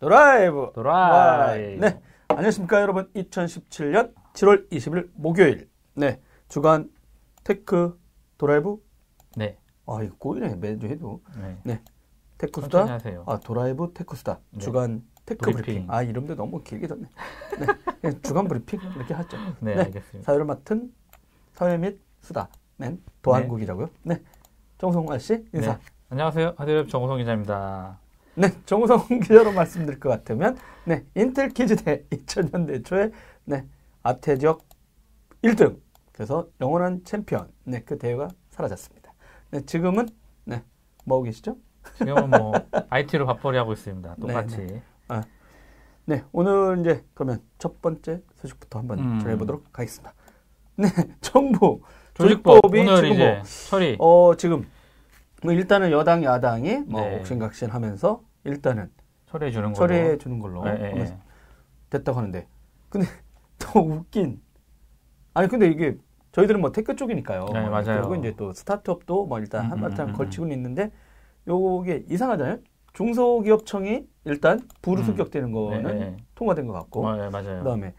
드라이브 드라이브. 네 안녕하십니까 여러분 2017년 7월 20일 목요일 네 주간 tech 드라이브 네. 아 이거 꼬이네 매주 해도 네. 테크수다 천천히 하세요. 아 드라이브 테크수다 네. 주간 tech 브리핑. 브리핑. 아 이름도 너무 길게 졌네 네 주간 브리핑 이렇게 하죠 네, 네. 알겠습니다. 사회를 맡은 사회 및 수다맨 도안구라고요 네 정성환 씨 인사 네. 안녕하세요. 하드웹 정우성 기자입니다. 네, 정우성 기자로 말씀드릴 것 같으면, 네, 인텔 퀴즈 대 2000년대 초에, 네, 아태 지역 1등. 그래서 영원한 챔피언. 네, 그 대회가 사라졌습니다. 네, 지금은, 네, 뭐 하고 계시죠? 지금은 뭐 IT로 밥벌이 하고 있습니다. 똑같이. 네, 네, 오늘 이제 그러면 첫 번째 소식부터 한번 음. 전해보도록 하겠습니다. 네, 정부 조직법 조직법이 지금 이제 뭐, 처리. 어, 지금, 뭐 일단은 여당, 야당이 뭐 네. 옥신각신 하면서 일단은 처리해 주는 걸로. 처리해 주는 걸로 네, 네, 하면서 네. 됐다고 하는데 근데 더 웃긴 아니 근데 이게 저희들은 뭐 tech 쪽이니까요. 네, 맞아요. 그리고 이제 또 스타트업도 뭐 일단 음, 한바탕 음, 음, 걸치고는 있는데 요게 이상하잖아요. 중소기업청이 일단 부로 승격되는 거는 네, 네. 통과된 것 같고 어, 네, 맞아요. 그다음에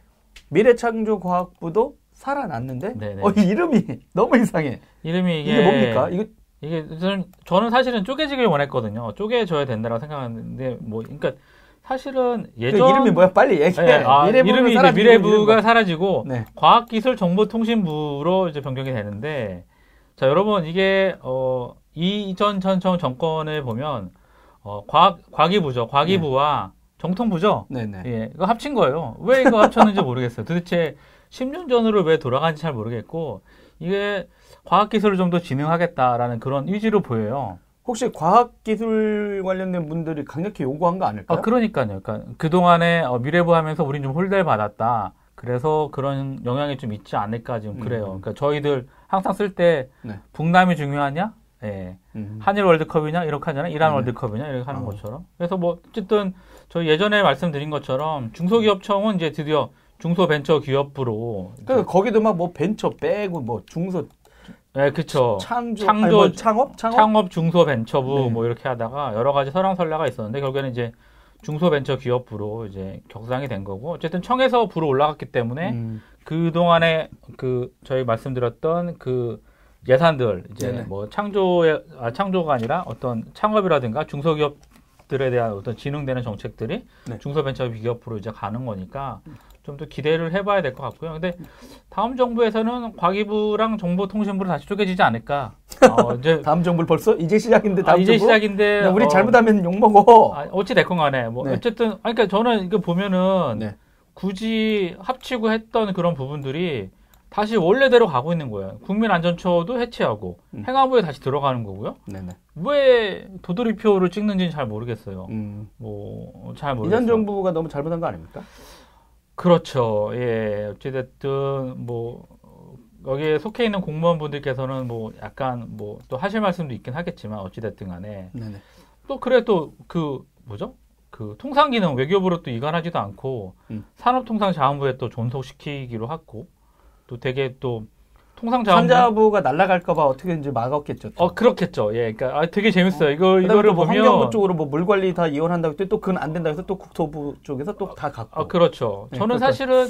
미래창조과학부도 살아났는데 네, 네. 어, 이 이름이 너무 이상해. 이름이 이게, 이게, 뭡니까? 이거 이게 저는, 저는 사실은 쪼개지길 원했거든요. 쪼개져야 된다고 생각하는데 뭐 그러니까 사실은 그 예전 이름이 뭐야? 빨리 얘기해. 네, 아, 이름이 이제 미래부가 사라지고 네. 과학기술정보통신부로 이제 변경이 되는데 자 여러분 이게 어 이전 전 정- 정권을 보면 어 과학 과기부죠 과기부와 정통부죠 네네. 예 이거 합친 거예요 왜 이거 합쳤는지 모르겠어요 도대체 10년 전으로 왜 돌아간지 잘 모르겠고 이게 과학기술을 좀 더 진흥하겠다라는 그런 의지로 보여요 혹시 과학기술 관련된 분들이 강력히 요구한 거 아닐까요? 아, 그러니까요. 그러니까 그동안에 어, 미래부 하면서 우린 좀 홀대를 받았다. 그래서 그런 영향이 좀 있지 않을까 지금 그래요. 음. 그러니까 저희들 항상 쓸때 네. 북남이 중요하냐? 예. 음. 한일 월드컵이냐? 이렇게 하잖아요. 이란 네. 월드컵이냐? 이렇게 하는 어. 것처럼. 그래서 뭐 어쨌든 저희 예전에 말씀드린 것처럼 중소기업청은 이제 드디어 중소벤처기업부로 그러니까 거기도 막 뭐 벤처 빼고 뭐 중소 예, 그쵸. 창조 창조- 뭐 창업 창업 창업 중소벤처부 네. 뭐 이렇게 하다가 여러 가지 설왕설래가 있었는데 결국에는 이제 중소벤처기업부로 이제 격상이 된 거고 어쨌든 청에서 부로 올라갔기 때문에 음. 그 동안에 그 저희 말씀드렸던 그 예산들 이제 네네. 뭐 창조의 아, 창조가 아니라 어떤 창업이라든가 중소기업 들에 대한 어떤 진흥되는 정책들이 네. 중소벤처기업으로 이제 가는 거니까 좀 더 기대를 해봐야 될 것 같고요. 근데 다음 정부에서는 과기부랑 정보통신부로 다시 쪼개지지 않을까. 어, 이제 다음 정부를 벌써 이제 시작인데 아, 다음 이제 정부? 시작인데 야, 우리 어, 잘못하면 욕 먹어. 아, 어찌 됐건 간에 뭐 네. 어쨌든 그러니까 저는 이거 보면은 네. 굳이 합치고 했던 그런 부분들이 다시 원래대로 가고 있는 거예요. 국민안전처도 해체하고 음. 행안부에 다시 들어가는 거고요. 네네. 왜 도돌이표를 찍는지는 잘 모르겠어요. 음. 뭐잘 모르겠어요. 이전 정부가 너무 잘못한 거 아닙니까? 그렇죠. 예. 어찌됐든 뭐 여기에 속해 있는 공무원분들께서는 뭐 약간 뭐 또 하실 말씀도 있긴 하겠지만 어찌됐든 간에 네네. 또 그래 또 그 뭐죠? 그 통상 기능 외교부로 또 이관하지도 않고 음. 산업통상자원부에 또 존속시키기로 했고 또 되게 또 통상 자원부 산자부가 날아갈까봐 어떻게든지 막았겠죠. 또. 어 그렇겠죠. 예, 그러니까 아, 되게 재밌어요. 이거 이거를 또뭐 보면 환경부 쪽으로 뭐 물 관리 다 이혼한다고 했더니 또 그건 안 된다고 해서 또 국토부 쪽에서 또 다 갖고 아 그렇죠. 네, 저는 그러니까- 사실은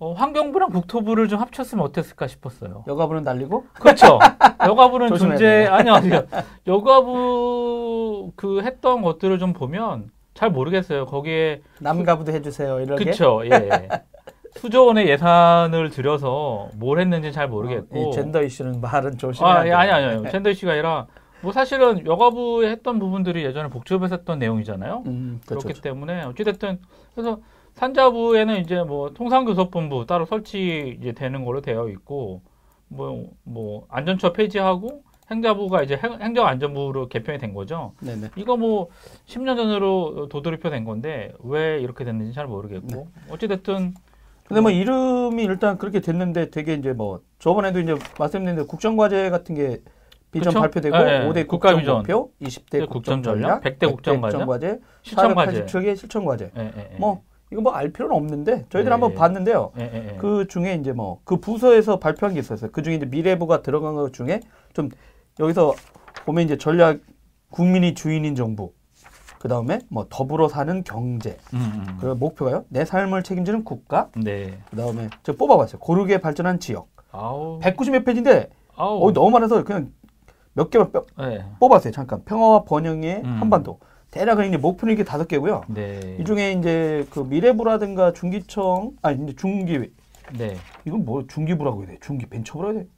어, 환경부랑 국토부를 좀 합쳤으면 어땠을까 싶었어요. 여가부는 날리고 그렇죠. 여가부는 존재. 아니요 아니요. 여가부 그 했던 것들을 좀 보면 잘 모르겠어요. 거기에 남가부도 해주세요 이렇게. 그렇죠. 예. 수조 원의 예산을 들여서 뭘 했는지 잘 모르겠고. 어, 이 젠더 이슈는 말은 조심해야 아, 돼. 예, 아니 아니요. 젠더 이슈가 아니라 뭐 사실은 여가부에 했던 부분들이 예전에 복지부에서 했던 내용이잖아요. 음, 그렇죠. 그렇기 때문에 어찌됐든 그래서 산자부에는 이제 뭐 통상교섭본부 따로 설치 이제 되는 걸로 되어 있고 뭐뭐 안전처 폐지하고 행자부가 이제 행- 행정안전부로 개편이 된 거죠. 네네. 이거 뭐 10년 전으로 도돌이표 된 건데 왜 이렇게 됐는지 잘 모르겠고 네. 어찌됐든 근데 뭐 이름이 일단 그렇게 됐는데 되게 이제 뭐 저번에도 이제 말씀드렸는데 국정과제 같은 게 비전 그쵸? 발표되고 예, 예. 5대 국가 비전. 국정목표, 20대 국정전략, 국정전략, 100대 국정과제, 실천과제 480쪽의 실천과제. 예, 예, 예. 뭐 이거 뭐 알 필요는 없는데 저희들 네. 한번 봤는데요. 예, 예, 예. 그 중에 이제 뭐 그 부서에서 발표한 게 있었어요. 그 중에 이제 미래부가 들어간 것 중에 좀 여기서 보면 이제 전략 국민이 주인인 정부 그 다음에 뭐 더불어 사는 경제. 음, 음. 그리고 목표가요. 내 삶을 책임지는 국가. 네. 그 다음에 저 뽑아봤어요. 고르게 발전한 지역. 아우. 190몇 페이지인데 아우. 어, 너무 많아서 그냥 몇 개만 뼈- 네. 뽑았어요. 잠깐 평화와 번영의 음. 한반도. 대략은 이제 목표는 이게 다섯 개고요. 네. 이 중에 이제 그 미래부라든가 중기청 아니 이제 중기 네. 이건 뭐 중기부라고 해야 돼? 중기 벤처부라고 해야 돼?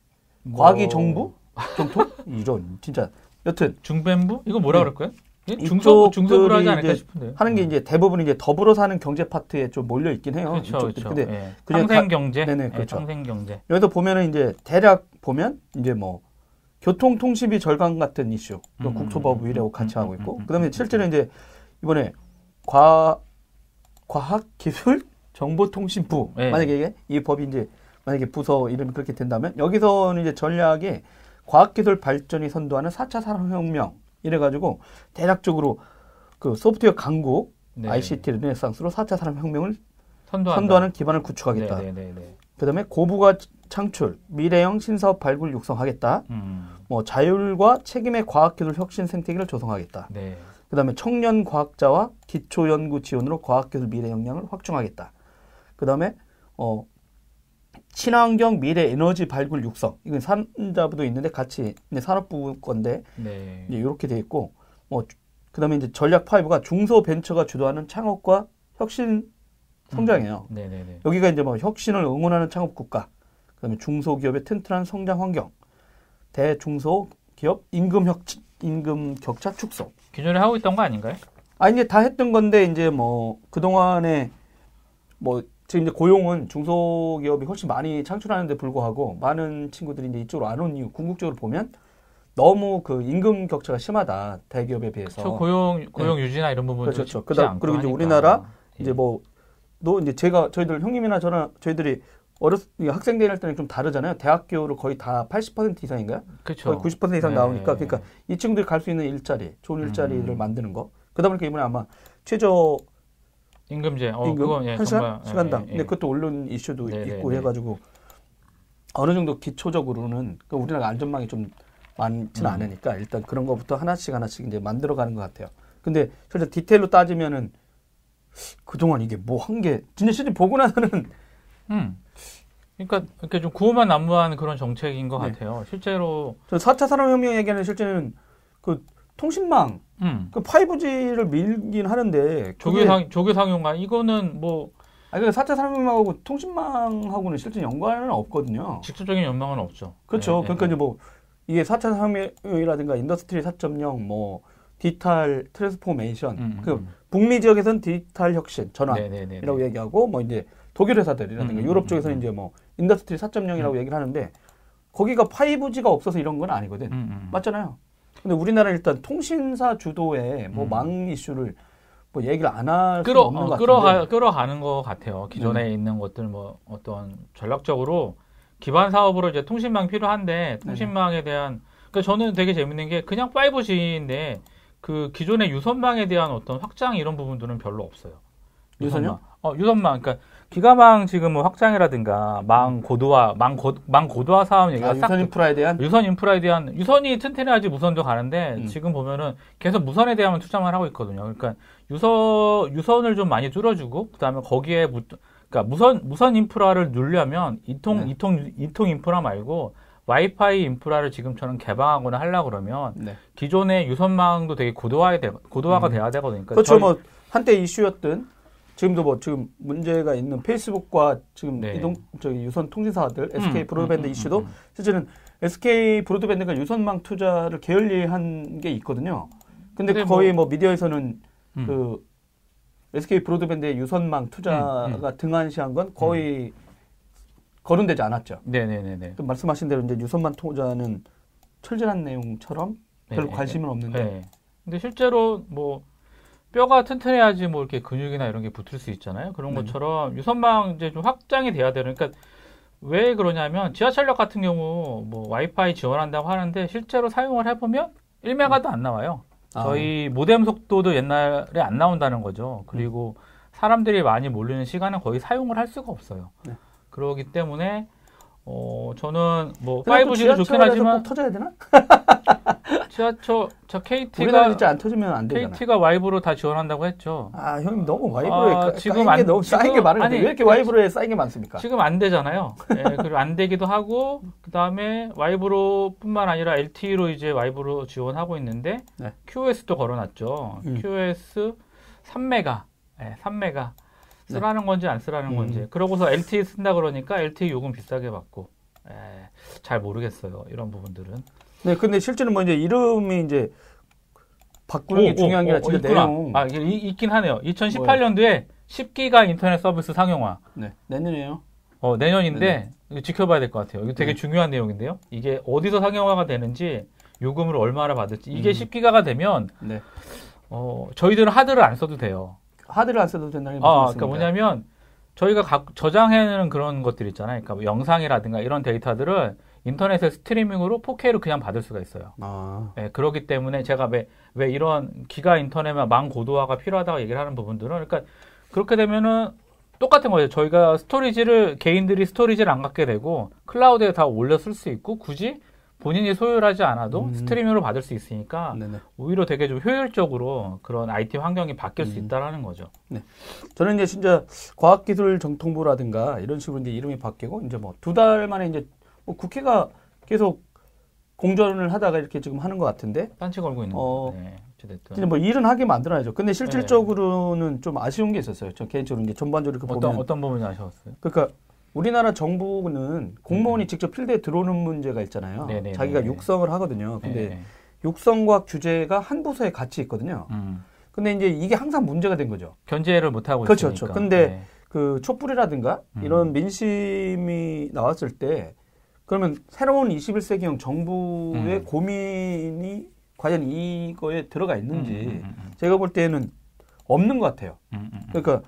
뭐- 과학이 정부? 정통? 이런 진짜 여튼 중변부? 이거 뭐라 네. 그럴까요? 예? 중소 중소부로 하지 않을까 이제 싶은데요. 하는 게 이제 대부분 이제 더불어 사는 경제 파트에 좀 몰려 있긴 해요. 그렇죠. 그렇죠. 근데 예. 가- 경제. 네네, 예, 그렇죠. 상생 경제. 여기서 보면은 이제 대략 보면 이제 뭐 교통 통신비 절감 같은 이슈, 또 음, 국토법 음, 위례하고 음, 같이 음, 하고 음, 있고, 음, 그다음에 음, 실제로 이제 이번에 과 과학 기술 정보통신부 네. 만약에 이게 이 법이 이제 만약에 부서 이름이 그렇게 된다면 여기서는 이제 전략이 과학기술 발전이 선도하는 4차 산업혁명 이래가지고 대략적으로 그 소프트웨어 강국 네. ICT 르네상스로 4차 산업혁명을 선도한다. 선도하는 기반을 구축하겠다. 네, 네, 네, 네. 그다음에 고부가 창출, 미래형 신사업 발굴 육성하겠다. 음. 뭐 자율과 책임의 과학기술 혁신 생태계를 조성하겠다. 네. 그다음에 청년 과학자와 기초 연구 지원으로 과학기술 미래 역량을 확충하겠다. 그다음에 어 친환경 미래 에너지 발굴 육성. 이건 산자부도 있는데 같이 이제 산업부 건데 네. 이제 이렇게 돼 있고 뭐 그다음에 이제 전략 5가 중소 벤처가 주도하는 창업과 혁신 성장이에요. 네, 네, 네. 여기가 이제 뭐 혁신을 응원하는 창업 국가, 그다음에 중소기업의 튼튼한 성장 환경, 대중소 기업 임금 혁 임금 격차 축소. 기존에 하고 있던 거 아닌가요? 아 이제 다 했던 건데 이제 뭐 그 동안에 뭐 지금 이제 고용은 중소기업이 훨씬 많이 창출하는데 불구하고 많은 친구들이 이제 이쪽으로 안 온 이유 궁극적으로 보면 너무 그 임금 격차가 심하다 대기업에 비해서 저 고용 고용 유지나 이런 부분도 그렇죠. 쉽지 그다음- 그리고 이제 하니까. 우리나라 예. 이제 뭐 너 이제 제가 저희들 형님이나 저나 저희들이 어렸 학생 대할 때는 좀 다르잖아요. 대학교를 거의 다 80% 이상인가요? 그렇죠. 거의 90% 이상 네. 나오니까 그러니까 이 친구들이 갈 수 있는 일자리, 좋은 일자리를 음. 만드는 거. 그다음에 이번에 아마 최저 임금제. 어, 임금 그건 예, 한 시간 예, 시간당. 예, 예. 근데 그것도 올른 이슈도 네, 네, 있고 네. 해가지고 어느 정도 기초적으로는 그 우리나라 안전망이 좀 많지는 음. 않으니까 일단 그런 거부터 하나씩 하나씩 이제 만들어가는 것 같아요. 근데 실제 디테일로 따지면은 그동안 이게 뭐 한 게 진짜 실제 보고 나서는 음. 그러니까 이렇게 좀 구호만 난무한 그런 정책인 것 네. 같아요. 실제로 저 4차 산업혁명 얘기하는 실제는 그 통신망 음. 그 5G를 밀긴 하는데 조기 그게 상 조기 상용화 이거는 뭐 아니 그 4차 산업혁명하고 통신망하고는 실제 연관은 없거든요. 직접적인 연관은 없죠. 그렇죠. 네, 그러니까 네. 이제 뭐 이게 4차 산업혁명이라든가 industry 4.0뭐 digital transformation 음, 그 음. 북미 지역에서는 디지털 혁신 전환이라고 네, 네, 네, 네. 얘기하고 뭐 이제 독일 회사들이라든가 음, 유럽 음, 쪽에서는 음. 이제 뭐 industry 4.0이라고 얘기를 하는데 거기가 5G가 없어서 이런 건 아니거든. 음, 음. 맞잖아요. 근데 우리나라는 일단 통신사 주도의 뭐 음. 망 이슈를 뭐 얘기를 안할 수가 끌어 없는 어, 것 끌어가 같은데. 음. 끌어가는 것 같아요. 기존에 있는 것들 뭐 어떤 전략적으로 기반 사업으로 이제 통신망 필요한데 통신망에 대한 그러니까 저는 되게 재밌는 게 그냥 5G인데 그 기존의 유선망에 대한 어떤 확장 이런 부분들은 별로 없어요. 유선요? 어, 유선망. 그러니까 기가망 지금 뭐 확장이라든가 망 고도화, 망, 고, 망 고도화 사업 얘기가 아, 싹 유선 인프라에 대한 유선 인프라에 대한 유선이 튼튼해야지 무선도 가는데 음. 지금 보면은 계속 무선에 대한 투자만 하고 있거든요. 그러니까 유선 유선을 좀 많이 뚫어주고 그다음에 거기에 무, 그러니까 무선 무선 인프라를 누려면 이통 네. 이통 이통 인프라 말고 와이파이 인프라를 지금처럼 개방하거나 하려 그러면 네. 기존의 유선망도 되게 고도화에 돼, 고도화가 음. 돼야 되거든요. 그러니까 그렇죠. 저희- 뭐 한때 이슈였던 지금도 뭐 지금 문제가 있는 페이스북과 지금 네. 이동 저기 유선 통신사들 SK 음, 브로드밴드 음, 음, 이슈도 음, 음. 실제는 SK 브로드밴드가 유선망 투자를 게을리한 게 있거든요. 근데, 근데 거의 뭐, 미디어에서는 음. 그 SK 브로드밴드의 유선망 투자가 음, 등한시한 건 거의 거론되지 않았죠. 네네네네. 또 말씀하신 대로 이제 유선망 투자는 철저한 내용처럼 별로 네, 관심은 없는데 네. 근데 실제로 뭐 뼈가 튼튼해야지 뭐 이렇게 근육이나 이런 게 붙을 수 있잖아요. 그런 네. 것처럼 유선망 이제 좀 확장이 돼야 되는. 그러니까 왜 그러냐면 지하철역 같은 경우 뭐 와이파이 지원한다고 하는데 실제로 사용을 해보면 1메가도 안 나와요. 아, 저희 모뎀 속도도 옛날에 안 나온다는 거죠. 그리고 사람들이 많이 몰리는 시간은 거의 사용을 할 수가 없어요. 네. 그러기 때문에 어 저는 뭐 그냥 또 5G도 좋긴 하지만 꼭 터져야 되나? 지하철 저 KT가 진짜 안 터지면 안 되잖아. KT가 와이브로 다 지원한다고 했죠. 아 형님 너무 와이브로에 아, 까- 지금 까인 게 안- 너무 쌓인 게 많은데 아니, 왜 이렇게 그- 와이브로에 쌓인 게 많습니까? 지금 안 되잖아요. 예, 그리고 안 되기도 하고 그 다음에 와이브로뿐만 아니라 LTE로 이제 와이브로 지원하고 있는데 네. QoS도 걸어놨죠. 음. QoS 3메가, 예, 3메가 쓰라는 건지 안 쓰라는 음. 건지. 그러고서 LTE 쓴다 그러니까 LTE 요금 비싸게 받고. 예, 잘 모르겠어요. 이런 부분들은. 네, 근데 실제는 뭐 이제 이름이 이제 바꾸는 게 중요한 게 아니라. 내용. 아, 이게 이- 있긴 하네요. 2018년도에 10기가 인터넷 서비스 상용화. 네, 내년이에요. 어, 내년인데 네네. 이거 지켜봐야 될 것 같아요. 이거 되게 네. 중요한 내용인데요. 이게 어디서 상용화가 되는지 요금을 얼마나 받을지 이게 음. 10기가가 되면 네. 어, 저희들은 하드를 안 써도 돼요. 하드를 안 써도 된다는 게 아, 그러니까? 뭐냐면 저희가 각 저장해놓은 그런 것들 있잖아요. 그러니까 뭐 영상이라든가 이런 데이터들을 인터넷에 스트리밍으로 4K로 그냥 받을 수가 있어요. 아, 예, 그렇기 때문에 제가 왜, 왜 이런 기가 인터넷만 망 고도화가 필요하다고 얘기를 하는 부분들은 그러니까 그렇게 되면은 똑같은 거죠. 저희가 storage를 개인들이 storage를 안 갖게 되고 클라우드에 다 올려 쓸 수 있고 굳이 본인이 소유하지 않아도 음. 스트리밍으로 받을 수 있으니까 네네. 오히려 되게 좀 효율적으로 그런 IT 환경이 바뀔 수 음. 있다라는 거죠. 저는 이제 진짜 과학기술 정통부라든가 이런 식으로 이제 이름이 바뀌고 이제 뭐 두 달 만에 이제 뭐 국회가 계속 공전을 하다가 이렇게 지금 하는 것 같은데 딴치 걸고 있는 어, 거. 네, 어쨌든 뭐 일은 하게 만들어야죠. 근데 실질적으로는 좀 아쉬운 게 있었어요. 저 개인적으로 이제 전반적으로 이렇게 어떤 보면 어떤 부분이 아쉬웠어요? 그러니까 우리나라 정부는 공무원이 직접 필드에 들어오는 문제가 있잖아요. 음. 네네네. 자기가 육성을 하거든요. 근데 네. 육성과 규제가 한 부서에 같이 있거든요. 음. 근데 이제 이게 항상 문제가 된 거죠. 견제를 못 하고 그렇죠, 있으니까. 그렇죠. 근데 네. 그 촛불이라든가 음. 이런 민심이 나왔을 때 그러면 새로운 21세기형 정부의 음. 고민이 과연 이거에 들어가 있는지 음, 음, 음, 제가 볼 때는 없는 것 같아요. 음, 음, 음, 그러니까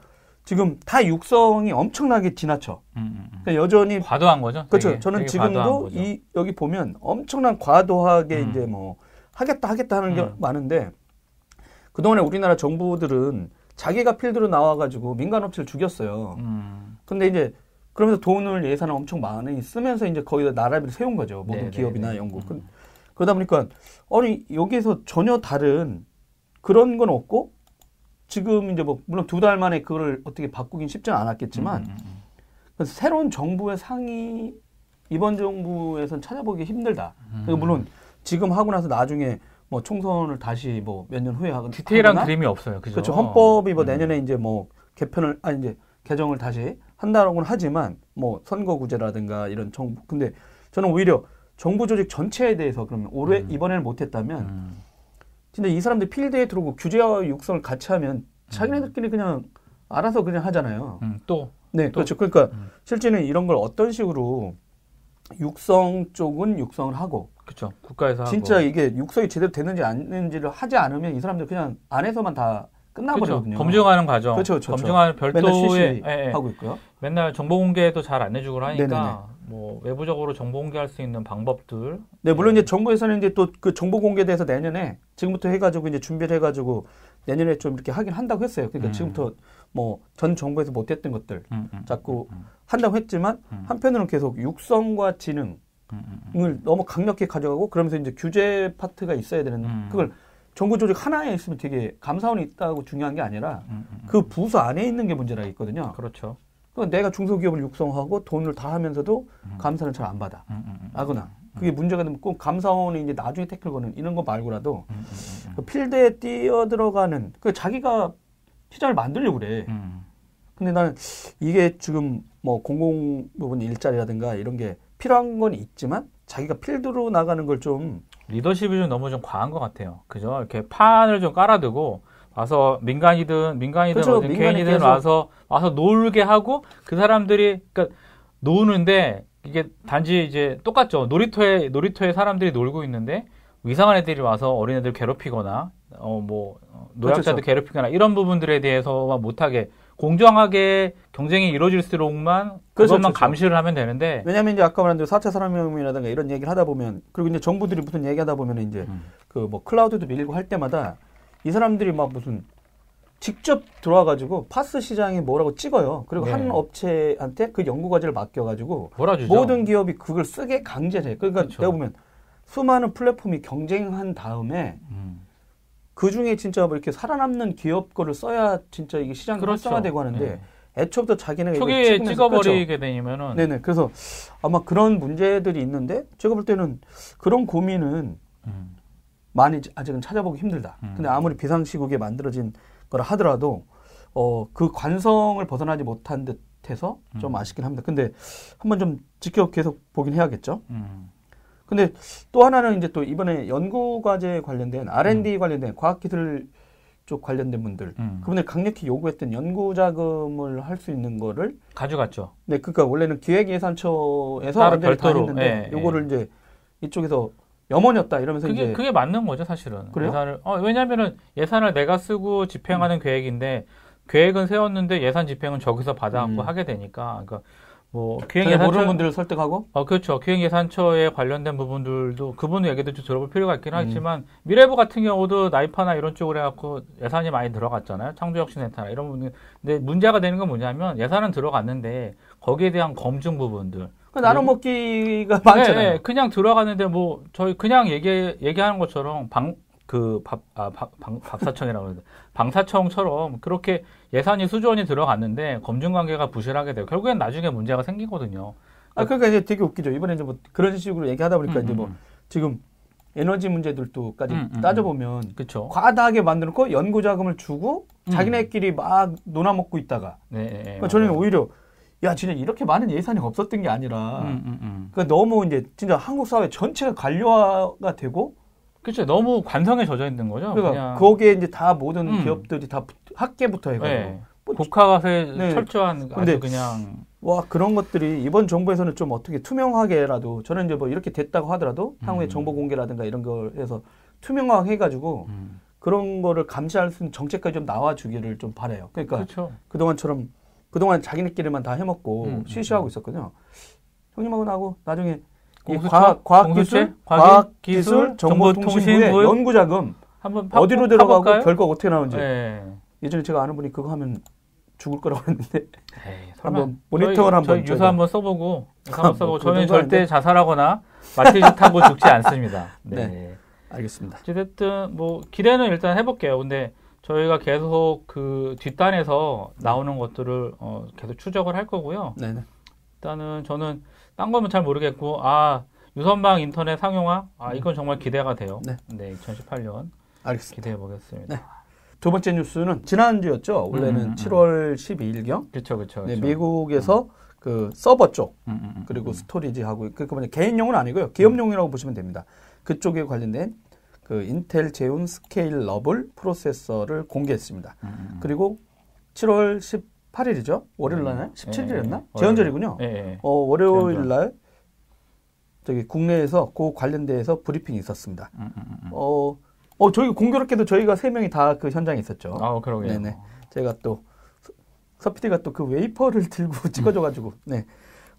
지금 다 육성이 엄청나게 지나쳐. 음, 음, 음. 그러니까 여전히 과도한 거죠? 그렇죠. 되게, 저는 되게 지금도. 이 여기 보면 엄청난 과도하게 음. 이제 뭐 하겠다 하겠다 하는 게 음. 많은데 그동안에 우리나라 정부들은 자기가 필드로 나와가지고 민간 업체를 죽였어요. 음. 근데 이제 그러면서 돈을 예산을 엄청 많이 쓰면서 이제 거기다 나라비를 세운 거죠. 모든 네, 기업이나 네, 네. 연구. 음. 그, 그러다 보니까 아니 여기에서 전혀 다른 그런 건 없고 지금 이제 뭐 물론 두 달 만에 그걸 어떻게 바꾸긴 쉽지는 않았겠지만 음, 음, 음. 그래서 새로운 정부의 상이 이번 정부에선 찾아보기 힘들다. 음. 그리고 물론 지금 하고 나서 나중에 뭐 총선을 다시 뭐 몇 년 후에 하거나 디테일한 그림이 없어요. 그죠? 그렇죠. 헌법이 뭐 음. 내년에 이제 뭐 개편을 아니 이제 개정을 다시 한다고는 하지만 뭐 선거구제라든가 이런 정부 근데 저는 오히려 정부 조직 전체에 대해서 그러면 올해 음. 이번에는 못했다면 음. 진짜 이 사람들 필드에 들어오고 규제와 육성을 같이 하면 자기네들끼리 그냥 알아서 그냥 하잖아요. 음, 또 네, 또- 그렇죠. 그러니까 음. 실제는 이런 걸 어떤 식으로 육성 쪽은 육성을 하고 그렇죠. 국가에서 진짜 하고. 이게 육성이 제대로 되는지 아닌지를 하지 않으면 이 사람들 그냥 안에서만 다 그렇죠. 끝나버리거든요. 검증하는 과정, 그렇죠, 그렇죠. 검증하는 맨날 별도의 예, 예. 하고 있고요. 맨날 정보 공개도 잘 안 해주고 하니까 네네네. 뭐 외부적으로 정보 공개할 수 있는 방법들 네, 물론 이제 정부에서는 이제 또 그 정보 공개에 대해서 내년에 지금부터 해가지고 이제 준비를 해가지고 내년에 좀 이렇게 하긴 한다고 했어요. 그러니까 음. 지금부터 뭐 전 정부에서 못했던 것들 음, 음, 자꾸 음, 한다고 했지만 음. 한편으로는 계속 육성과 지능을 음, 음, 음. 너무 강력히 가져가고 그러면서 이제 규제 파트가 있어야 되는 음. 그걸 정부 조직 하나에 있으면 되게 감사원이 있다고 중요한 게 아니라 음, 음, 음. 그 부서 안에 있는 게 문제라 있거든요. 그렇죠. 그러니까 내가 중소기업을 육성하고 돈을 다 하면서도 음. 감사를 잘 안 받아. 음, 음, 음. 하거나 그게 문제가 되면 꼭 감사원이 이제 나중에 태클 거는 이런 거 말고라도 그 필드에 뛰어 들어가는 그 자기가 시장을 만들려고 그래. 음. 근데 나는 이게 지금 뭐 공공 부분 일자리라든가 이런 게 필요한 건 있지만 자기가 필드로 나가는 걸좀 리더십이 좀 너무 좀 과한 것 같아요. 그죠? 이렇게 판을 좀 깔아두고 와서 민간이든 민간이든 그렇죠. 개인이든 계속- 와서 와서 놀게 하고 그 사람들이 그러니까 노는데 이게 단지 이제 똑같죠. 놀이터에 놀이터에 사람들이 놀고 있는데 이상한 애들이 와서 어린애들 괴롭히거나 어뭐 노약자들 그렇죠. 괴롭히거나 이런 부분들에 대해서만 못하게 공정하게 경쟁이 이루어질수록만 그렇죠, 그것만 그렇죠. 감시를 하면 되는데 왜냐면 이제 아까 말한 대로 4차 산업혁명이라든가 이런 얘기를 하다 보면 그리고 이제 정부들이 무슨 얘기하다 보면 이제 음. 그뭐 클라우드도 밀고 할 때마다 이 사람들이 막 무슨 직접 들어와가지고 파스 시장에 뭐라고 찍어요. 그리고 네. 한 업체한테 그 연구 과제를 맡겨가지고 몰아주죠. 모든 기업이 그걸 쓰게 강제를 해. 그러니까 그렇죠. 내가 보면 수많은 플랫폼이 경쟁한 다음에 음. 그 중에 진짜 뭐 이렇게 살아남는 기업 거를 써야 진짜 이게 시장이 그렇죠. 활성화되고 하는데 네. 애초부터 자기네가 초기에 찍어버리게 되면은 그렇죠. 네네. 그래서 아마 그런 문제들이 있는데 제가 볼 때는 그런 고민은 음. 많이 아직은 찾아보기 힘들다. 음. 근데 아무리 비상시국에 만들어진 거라 하더라도 어 그 관성을 벗어나지 못한 듯해서 좀 음. 아쉽긴 합니다. 근데 한번 좀 지켜 계속 보긴 해야겠죠. 음. 근데 또 하나는 이제 또 이번에 연구 과제 관련된 R&D 관련된 과학기술 쪽 관련된 분들 음. 그분들 강력히 요구했던 연구 자금을 할 수 있는 거를 가져갔죠. 네 그러니까 원래는 기획예산처에서 따로 별도로, 했는데 예, 요거를 이제 이쪽에서 염원이었다 이러면서 그게 이제 그게 맞는 거죠, 사실은. 그래요? 예산을 어, 왜냐면은 예산을 내가 쓰고 집행하는 계획인데 계획은 세웠는데 예산 집행은 저기서 받아갖고 음. 하게 되니까 그러니까 뭐 기획 잘 모르는 분들을 설득하고 어 그렇죠. 기획 예산처에 관련된 부분들도 그분 얘기도 좀 들어볼 필요가 있긴 음. 하지만 미래부 같은 경우도 나이파나 이런 쪽으로 해갖고 예산이 많이 들어갔잖아요. 창조혁신센터나 이런 부분. 근데 문제가 되는 건 뭐냐면 예산은 들어갔는데 거기에 대한 검증 부분들 그 나눠 먹기가 많잖아요. 네, 네, 그냥 들어가는데 뭐 저희 그냥 얘기 얘기하는 것처럼 방 그밥아방 밥사청이라고 그러는데 방사청처럼 그렇게 예산이 수조원이 들어갔는데 검증 관계가 부실하게 돼요. 결국엔 나중에 문제가 생기거든요. 아 그러니까 이제 되게 웃기죠. 이번에 이제 뭐 그런 식으로 얘기하다 보니까 음, 이제 뭐 음, 지금 에너지 문제들도까지 음, 음, 따져보면 그렇죠. 과다하게 만들고 연구 자금을 주고 음. 자기네끼리 막 논아먹고 있다가 네, 네, 네, 그러니까 저는. 오히려 야 진짜 이렇게 많은 예산이 없었던 게 아니라 음, 음, 음. 그러니까 너무 이제 진짜 한국 사회 전체가 관료화가 되고 그렇죠. 너무 관성에 젖어 있는 거죠. 그러니까 그냥 거기에 이제 다 모든 음. 기업들이 다 학계부터 해가지고 네. 뭐 국가과세 네. 철저한 근데 아주 그냥 와 그런 것들이 이번 정부에서는 좀 어떻게 투명하게라도 저는 이제 뭐 이렇게 됐다고 하더라도 향후에 음. 정보 공개라든가 이런 걸 해서 투명하게 해가지고 음. 그런 거를 감시할 수 있는 정책까지 좀 나와주기를 좀 바래요. 그러니까 그렇죠. 그동안처럼 그동안 자기네끼리만 다 해먹고 음, 쉬쉬하고 있었거든요. 형님하고 나하고 나중에 이 공수처? 과학, 과학기술? 과학기술, 정보통신부의 연구자금 한번 파- 어디로 들어가고? 결과 어떻게 나오는지 네. 예전에 제가 아는 분이 그거 하면 죽을 거라고 했는데 에이. 한번 모니터를 한번 유서 저희가. 한번 써보고 한번 써보고 저는 절대 아닌데? 자살하거나 마티즈 타고 죽지 않습니다. 네. 알겠습니다. 어쨌든 뭐 기대는 일단 해볼게요. 근데 저희가 계속 그 뒷단에서 나오는 것들을 어, 계속 추적을 할 거고요. 네네. 일단은 저는 딴 거는 잘 모르겠고 아 유선망 인터넷 상용화 아 이건 정말 기대가 돼요. 네. 네, 2018년 알겠습니다. 기대해 보겠습니다. 네. 두 번째 뉴스는 지난주였죠. 원래는 음, 음, 음. 7월 12일경 그렇죠, 그렇죠. 네, 미국에서 그 서버 쪽 음, 음, 음, 그리고 음. storage 하고 그러니까 뭐냐 개인용은 아니고요. 기업용이라고 보시면 됩니다. 그쪽에 관련된 그 인텔 제온 scalable 프로세서를 공개했습니다. 음, 음, 음. 그리고 7월 18일이죠. 월요일 날 예, 17일이었나? 예, 제헌절이군요. 예, 예. 어, 월요일 날 저기 국내에서 그 관련돼서 브리핑이 있었습니다. 음, 음, 음, 음. 어, 어 저희 공교롭게도 저희가 세 명이 다 그 현장에 있었죠. 아, 그러게요. 네네. 제가 또 서피디가 또 그 웨이퍼를 들고 찍어줘가지고 네.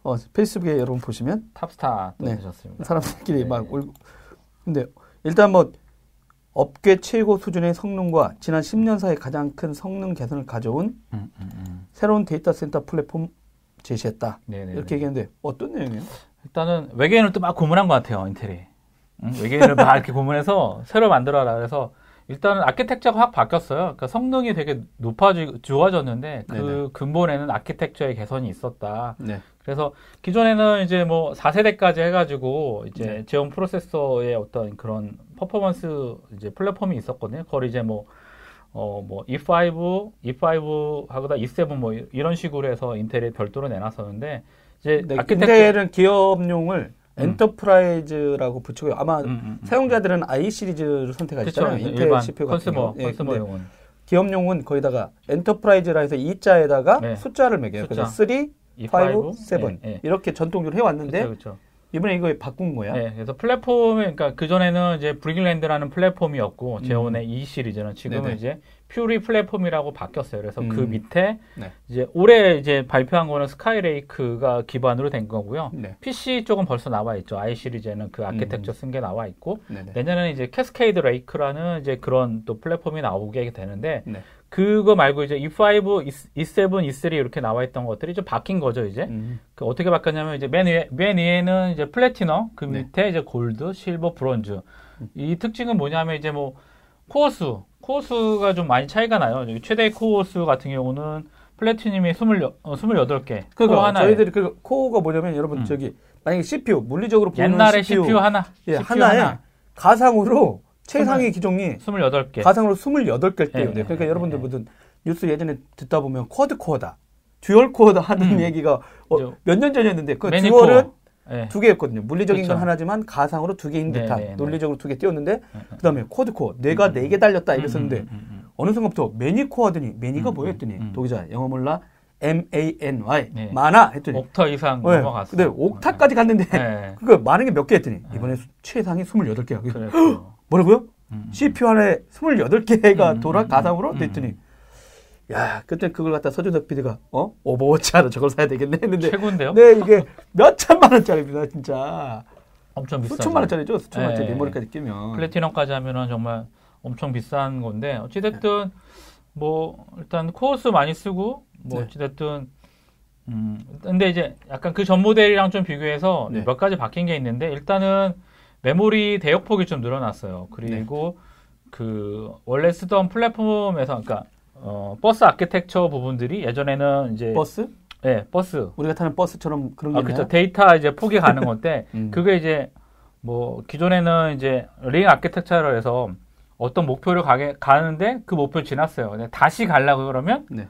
어, 페이스북에 여러분 보시면 탑스타 또 네. 되셨습니다. 사람들끼리 네. 막 울고 근데 일단 뭐 업계 최고 수준의 성능과 지난 10년 사이 가장 큰 성능 개선을 가져온 음, 음, 음. 새로운 데이터 센터 플랫폼 제시했다. 네네. 이렇게 얘기했는데 어떤 내용이에요? 일단은 외계인을 또 막 고문한 것 같아요 인텔이 응? 외계인을 막 이렇게 고문해서 새로 만들어라 그래서 일단은 아키텍처가 확 바뀌었어요 그러니까 성능이 되게 높아지 좋아졌는데 그 네네. 근본에는 아키텍처의 개선이 있었다 네. 그래서 기존에는 이제 뭐 4세대까지 해가지고 이제 네. 제온 프로세서의 어떤 그런 퍼포먼스 이제 플랫폼이 있었거든요 그걸 이제 뭐 어, 뭐, E5, E5 하고다 E7 뭐, 이런 식으로 해서 인텔이 별도로 내놨었는데, 이제, 네, 아키텍처- 인텔은 기업용을 음. 엔터프라이즈라고 붙이고요. 아마 음, 음, 음. 사용자들은 i 시리즈를 선택하시잖아요. 그쵸, 인텔 일반 CPU 같은 consumer. 예, consumer용은. 기업용은 거기다가 엔터프라이즈라 해서 E자에다가 네. 숫자를 매겨요. 숫자. 그래서 3, 5, 7 예, 예. 이렇게 전통적으로 해왔는데 그렇죠. 이번에 이거 바꾼 거야. 네, 그래서 플랫폼이 그러니까 그 전에는 이제 Brickland라는 플랫폼이었고 음. Xeon의 E 시리즈는 지금은 네네. 이제 Purley 플랫폼이라고 바뀌었어요. 그래서 그 음. 밑에 네. 이제 올해 이제 발표한 거는 Skylake가 기반으로 된 거고요. 네. PC 쪽은 벌써 나와 있죠. i 시리즈에는 그 아키텍처 쓴게 나와 있고 네네. 내년에는 이제 Cascade Lake라는 이제 그런 또 플랫폼이 나오게 되는데 네. 그거 말고 이제 E5, E7, E3 이렇게 나와 있던 것들이 좀 바뀐 거죠, 이제. 음. 그 어떻게 바뀌었냐면 이제 맨 위에 맨 위에는 이제 플래티넘, 그 네. 밑에 이제 Gold, Silver, Bronze. 이 특징은 뭐냐면 이제 뭐 코어 수, 코어 수가 좀 많이 차이가 나요. 여기 최대 코어 수 같은 경우는 Platinum이 20, 어, 28개. 코어 그러니까 하나에. 저희들이 그 코어가 뭐냐면 여러분 음. 저기 만약에 CPU 물리적으로 보는 옛날에 CPU, 하나, 예, CPU 하나에 하나, 가상으로 최상위 기종이 28개. 가상으로 28개를 띄우는데 예, 그러니까 예, 여러분들 예. 무슨 뉴스 예전에 듣다 보면 quad core다. dual core다 하는 음. 얘기가 어, 이제 몇년 전이었는데 그 many core. dual은 예. 두 개였거든요. 물리적인 건 그쵸. 하나지만 가상으로 두 개인 네, 듯한 네, 네. 논리적으로 두 개 띄웠는데 음, 음. 그다음에 quad core 뇌가 네 개 달렸다 이랬었는데 음, 음, 음, 어느 순간부터 many core 하더니 many가 음, 뭐였더니 음, 음. 독자 영어 몰라 M A N Y 네. 많아 음. 했더니 octa 이상 네, 넘어갔어. 근데 octa까지 갔는데 네. 그거 많은 게 몇 개 했더니 이번에 수- 최상이 28개야. 그랬고. 뭐라고요? 음, CPU 하나에 28개가 음, 돌아 음, 가상으로 음. 됐더니 야 그때 그걸 갖다 서준덕 PD가 어 Overwatch 하나 저걸 사야 되겠네 했는데 최고인데요? 네 이게 몇 천만 원짜리입니다 진짜 엄청 비싸죠. 수천만 원짜리죠 수천만 원짜리 네. 메모리까지 끼면 Platinum까지 하면은 정말 엄청 비싼 건데 어찌됐든 뭐 일단 코어 수 많이 쓰고 뭐 네. 어찌됐든 음 근데 이제 약간 그 전 모델이랑 좀 비교해서 네. 몇 가지 바뀐 게 있는데 일단은 메모리 대역폭이 좀 늘어났어요. 그리고 그 원래 쓰던 플랫폼에서 그러니까 어 버스 아키텍처 부분들이 예전에는 이제 버스 예 버스 우리가 타는 버스처럼 그런 게 아? 그렇죠 데이터 이제 폭이 가는 건데 음. 그게 이제 뭐 기존에는 이제 링 아키텍처를 해서 어떤 목표를 가게 가는데 그 목표 지났어요. 근데 다시 가려고 그러면 네.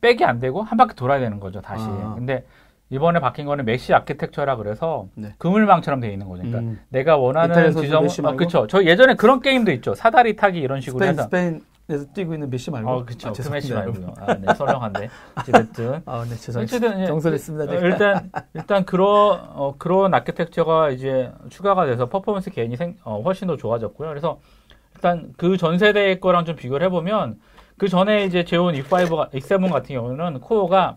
back이 안 되고 한 바퀴 돌아야 되는 거죠. 다시. 아. 근데 이번에 바뀐 거는 mesh 아키텍처라 그래서 네. 그물망처럼 되어 있는 거죠. 그러니까 음. 내가 원하는 지점 아? 그렇죠. 저 예전에 그런 게임도 있죠. 사다리 타기 이런 식으로 스페인 해서 스페인 에서 뛰고 있는 메시 말고 어, 그쵸. 아, 그 메시 말고요. 아, 네, 썰렁한데. 어쨌든. 아, 네, 죄송합니다. 정설했습니다. 네. 어, 일단, 일단, 그런, 어, 그런 아키텍처가 이제 추가가 돼서 performance gain이 생, 어, 훨씬 더 좋아졌고요. 그래서 일단 그 전 세대의 거랑 좀 비교를 해보면 그 전에 이제 Xeon E5, E7 같은 경우는 코어가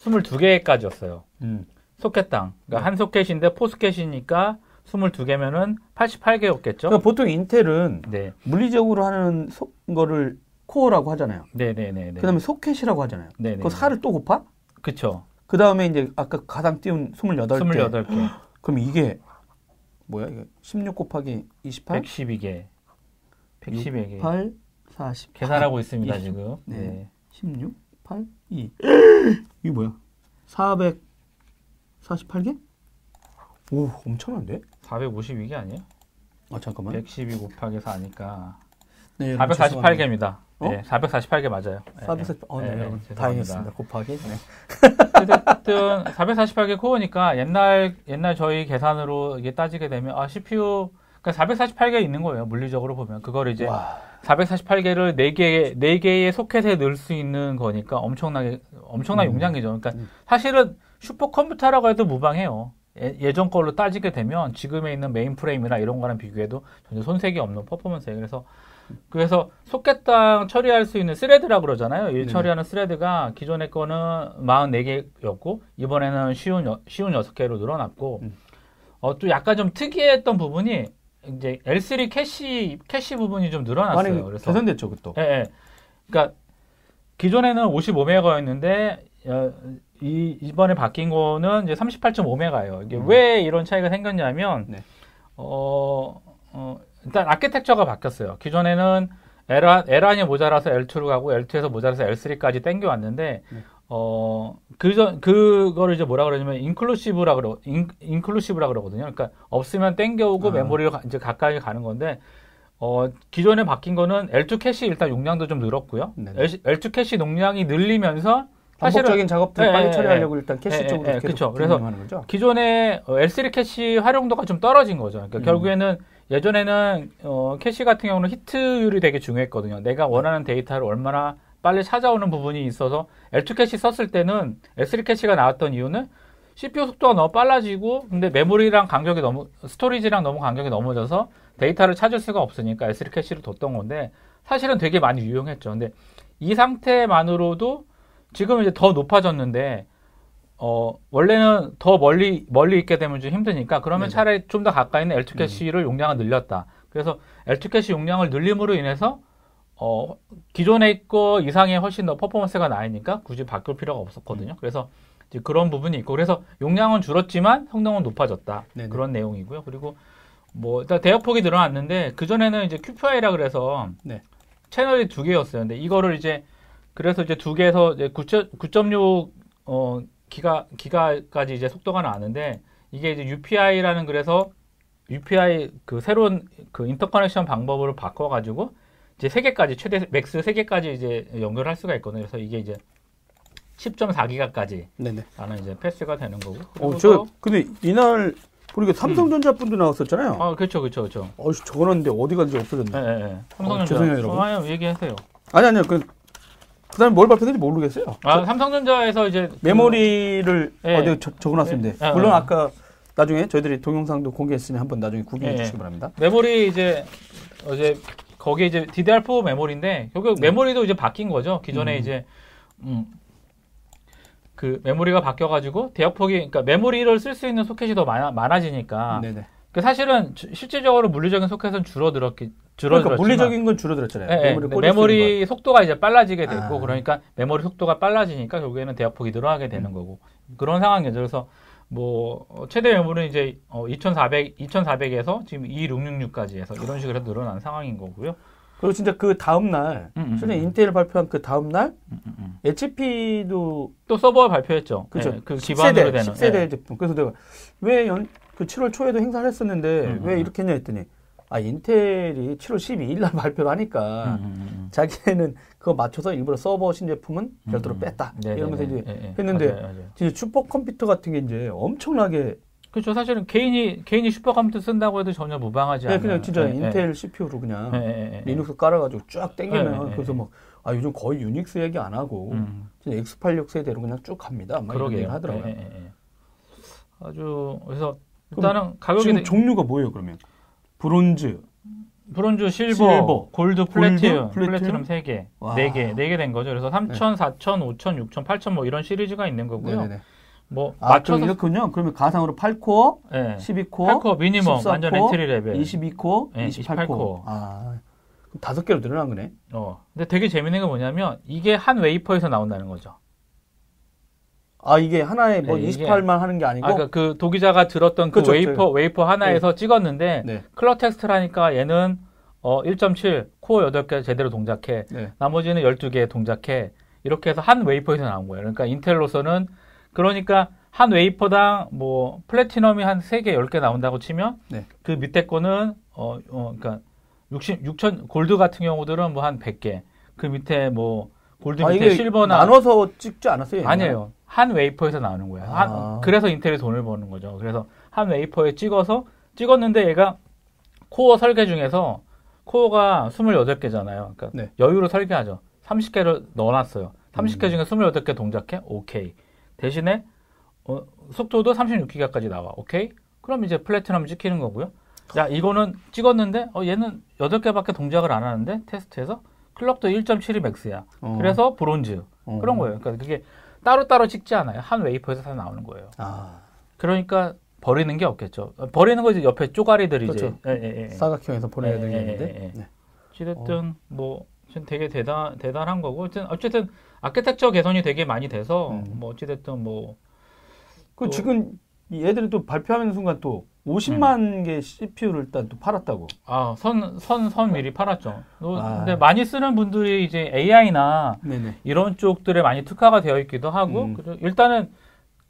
22개까지였어요. 음. 소켓당. 그러니까 네. 한 소켓인데 four 소켓이니까 22개면은 88개였겠죠? 그러니까 보통 인텔은 네. 물리적으로 하는 소, 거를 코어라고 하잖아요. 네네네. 그다음에 소켓이라고 하잖아요. 네네. 그 살을 또 곱하? 그쵸. 그 다음에 이제 아까 가장 띄운 28개. 28개. 그럼 이게 뭐야? 이게 16 곱하기 28? 112개. 112개. 8, 40. 계산하고 있습니다, 20. 지금. 네. 네. 16, 8, 2. 이게 뭐야? 448개? 오, 엄청난데? 452개 아니에요? 아, 잠깐만. 112 곱하기 4니까. 네, 여러분 448개입니다. 어? 네, 448개 맞아요. 네, 448. 어, 네, 네. 죄송합니다. 다행했습니다. 곱하기. 네. 어쨌든 448개 코어니까 옛날 옛날 저희 계산으로 이게 따지게 되면 아 CPU 그러니까 448개 있는 거예요. 물리적으로 보면 그걸 이제 와. 448개를 4개 4개의 소켓에 넣을 수 있는 거니까 엄청나게 엄청난 음. 용량이죠. 그러니까 음. 사실은 슈퍼컴퓨터라고 해도 무방해요. 예, 전 걸로 따지게 되면 지금에 있는 메인 프레임이나 이런 거랑 비교해도 전혀 손색이 없는 퍼포먼스예요. 그래서 그래서 소켓당 처리할 수 있는 thread라고 그러잖아요. 이 네네. 처리하는 thread가 기존의 거는 44개였고 이번에는 쉰 여- 쉰 6개로 늘어났고 음. 어, 또 약간 좀 특이했던 부분이 이제 L3 캐시 캐시 부분이 좀 늘어났어요. 그래서 개선됐죠, 그것도. 예, 예. 그러니까 기존에는 55메가였는데 어, 이 이번에 바뀐 거는 이제 38.5메가예요. 이게 음. 왜 이런 차이가 생겼냐면 네. 어, 어, 일단 아키텍처가 바뀌었어요. 기존에는 L1, L1이 모자라서 L2로 가고 L2에서 모자라서 L3까지 땡겨 왔는데 네. 어, 그전 그거를 이제 뭐라 그러냐면 inclusive라 그러 인, inclusive라 그러거든요. 그러니까 없으면 땡겨오고 아. 메모리가 가- 이제 가까이 가는 건데 어, 기존에 바뀐 거는 L2 캐시 일단 용량도 좀 늘었고요. 네네. L, L2 캐시 용량이 늘리면서 반복적인 작업들 예, 빨리 예, 처리하려고 일단 예, 캐시 예, 쪽으로 예, 계속 그쵸. 그래서 거죠. 기존에 어, L3 캐시 활용도가 좀 떨어진 거죠. 그러니까 음. 결국에는 예전에는 어, 캐시 같은 경우는 hit율이 되게 중요했거든요. 내가 원하는 데이터를 얼마나 빨리 찾아오는 부분이 있어서 L2 캐시 썼을 때는 L3 캐시가 나왔던 이유는 CPU 속도가 너무 빨라지고 근데 메모리랑 간격이 너무 storage랑 너무 간격이 멀어져서 데이터를 찾을 수가 없으니까 L3 캐시를 뒀던 건데 사실은 되게 많이 유용했죠. 근데 이 상태만으로도 지금 이제 더 높아졌는데 어 원래는 더 멀리 멀리 있게 되면 좀 힘드니까 그러면 네네. 차라리 좀 더 가까이 있는 L2 캐시를 용량을 늘렸다. 그래서 L2 캐시 용량을 늘림으로 인해서 어, 기존의 거 이상의 훨씬 더 퍼포먼스가 나으니까 굳이 바꿀 필요가 없었거든요. 그래서 이제 그런 부분이 있고 그래서 용량은 줄었지만 성능은 높아졌다. 네네. 그런 내용이고요. 그리고 뭐 일단 대역폭이 늘어났는데 그 전에는 이제 QPI라 그래서 네. 채널이 두 개였어요. 근데 이거를 이제 그래서 이제 두 개에서 이제 9.6 어, 기가 기가까지 이제 속도가 나는데 이게 이제 UPI라는 그래서 UPI 그 새로운 그 interconnection 방법으로 바꿔 가지고 이제 세 개까지 최대 max 세 개까지 이제 연결할 수가 있거든요. 그래서 이게 이제 10.4기가까지 네네. 라는 이제 path가 되는 거고. 어, 저 근데 이날 보니까 삼성전자 분도 나왔었잖아요. 아, 그렇죠, 그렇죠, 그렇죠. 어, 적어놨는데 어디 갔는지 없어졌네. 예, 예, 예. 삼성전자. 어, 죄송해요, 여러분. 아, 아니요, 얘기하세요. 아니 아니요. 그 그다음에 뭘 발표했는지 모르겠어요. 아, 삼성전자에서 이제 그- 메모리를 예. 어디 적- 적어놨었는데 예. 아, 물론 아. 아까 나중에 저희들이 동영상도 공개했으니 한번 나중에 구경해 예. 주시기 바랍니다. 메모리 이제 어제 거기 이제 DDR4 메모리인데 결국 네. 메모리도 이제 바뀐 거죠. 기존에 음. 이제 음, 그 메모리가 바뀌어가지고 대역폭이 그러니까 메모리를 쓸 수 있는 소켓이 더 많아, 많아지니까 네네. 그 사실은 주- 실질적으로 물리적인 소켓은 줄어들었기 줄어들었지만 그러니까 물리적인 건 줄어들었잖아요. 예, 예. 메모리 메모리 속도가 이제 빨라지게 됐고 아. 그러니까 메모리 속도가 빨라지니까 결국에는 대역폭이 늘어나게 되는 음. 거고 그런 상황이죠. 그래서 뭐 어, 최대 메모리는 이제 어, 2,400 2,400에서 지금 2,666까지 해서 이런 식으로 해서 늘어난 상황인 거고요. 거. 그리고 진짜 그 다음 날, 음, 음, 실제 음. 인텔 발표한 그 다음 날 음, 음, 음. HP도 또 서버 발표했죠. 그죠. 예, 그 기반으로 10세대, 되는 10세대 예. 제품. 그래서 내가 왜 연, 그 7월 초에도 행사를 했었는데 음, 왜 음. 이렇게 했냐 했더니 아 인텔이 7월 12일 날 발표를 하니까 음, 음, 음. 자기네는 그거 맞춰서 일부러 서버 신제품은 별도로 음, 음. 뺐다 네, 이러면서 네, 이제 네, 네. 했는데 맞아요, 맞아요. 진짜 슈퍼 컴퓨터 같은 게 이제 엄청나게 그렇죠. 사실은 개인이 개인이 슈퍼컴퓨터 쓴다고 해도 전혀 무방하지 네, 않아요. 그냥 진짜 예, 인텔 CPU로 그냥 예, 예, 예. 리눅스 깔아가지고 쫙 땡기면 네, 네, 그래서 네. 막아 요즘 거의 유닉스 얘기 안 하고 음. 진짜 X86 세대로 그냥 쭉 갑니다. 막 이런 얘기 그러게요. 하더라고요. 예, 예, 예. 아주 그래서 일단은 가격이 지금 되- 종류가 뭐예요 그러면? 브론즈, 브론즈, 실버, 실버, 골드, 골드, 플래티넘, 플래티넘? 플래티넘 3개, 와. 4개, 4개 된 거죠. 그래서 3,000, 4,000, 5,000, 6,000, 8,000뭐 이런 시리즈가 있는 거고요. 네네네. 뭐 아, 맞춰서 그럼 이렇군요. 그러면 가상으로 8코어, 예. 12코어, 8코어 미니멈 14코어, 완전 엔트리 레벨. 22코어, 네, 28코어. 28코어. 아, 다섯 개로 늘어난 거네. 어. 근데 되게 재밌는 게 뭐냐면 이게 한 웨이퍼에서 나온다는 거죠. 아, 이게 하나에 뭐 네, 이게- 28만 하는 게 아니고. 아까 그러니까 그 도기자가 들었던 그 그쵸, 웨이퍼 웨이퍼 하나에서 찍었는데 네. clock 테스트하니까 얘는 어 1.7 코어 8개 제대로 동작해. 네. 나머지는 12개 동작해. 이렇게 해서 한 웨이퍼에서 나온 거예요. 그러니까 인텔로서는 그러니까 한 웨이퍼당 뭐 플래티넘이 한 3개, 10개 나온다고 치면 네. 그 밑에 거는 어, 어 그러니까 60 6천 골드 같은 경우들은 뭐 한 100개. 그 밑에 뭐 골드 아, 밑에 실버나 나눠서 찍지 않았어요? 옛날에? 아니에요. 한 웨이퍼에서 나오는 거예요. 한- 아. 그래서 인텔이 돈을 버는 거죠. 그래서 한 웨이퍼에 찍어서 찍었는데 얘가 코어 설계 중에서 코어가 28개잖아요. 그러니까 네. 여유로 설계하죠. 30개를 넣어놨어요. 30개 음. 중에 28개 동작해? 오케이. 대신에 어, 속도도 3.6기가까지 나와. 오케이? 그럼 이제 플래티넘 찍히는 거고요. 야, 이거는 찍었는데 어, 얘는 8개밖에 동작을 안 하는데 테스트에서 clock도 1.7이 max야. 어. 그래서 브론즈. 어. 그런 거예요. 그러니까 그게 따로따로 찍지 않아요. 한 웨이퍼에서 다 나오는 거예요. 아, 그러니까 버리는 게 없겠죠. 어, 버리는 거 이제 옆에 쪼가리들이 그렇죠. 이제 예, 예, 예. 사각형에서 보내야 예, 예, 되겠는데. 예, 예. 네. 어쨌든 뭐 어쨌든 되게 대단 대단한 거고 어쨌든 어쨌든 아키텍처 개선이 되게 많이 돼서 음. 뭐 어찌됐든 뭐그 또- 지금 이 애들이 또 발표하는 순간 또 50만 음. 개 CPU를 일단 또 팔았다고. 아, 선, 선, 선 미리 팔았죠. 또 아. 근데 많이 쓰는 분들이 이제 AI나 네네. 이런 쪽들에 많이 특화가 되어 있기도 하고, 음. 일단은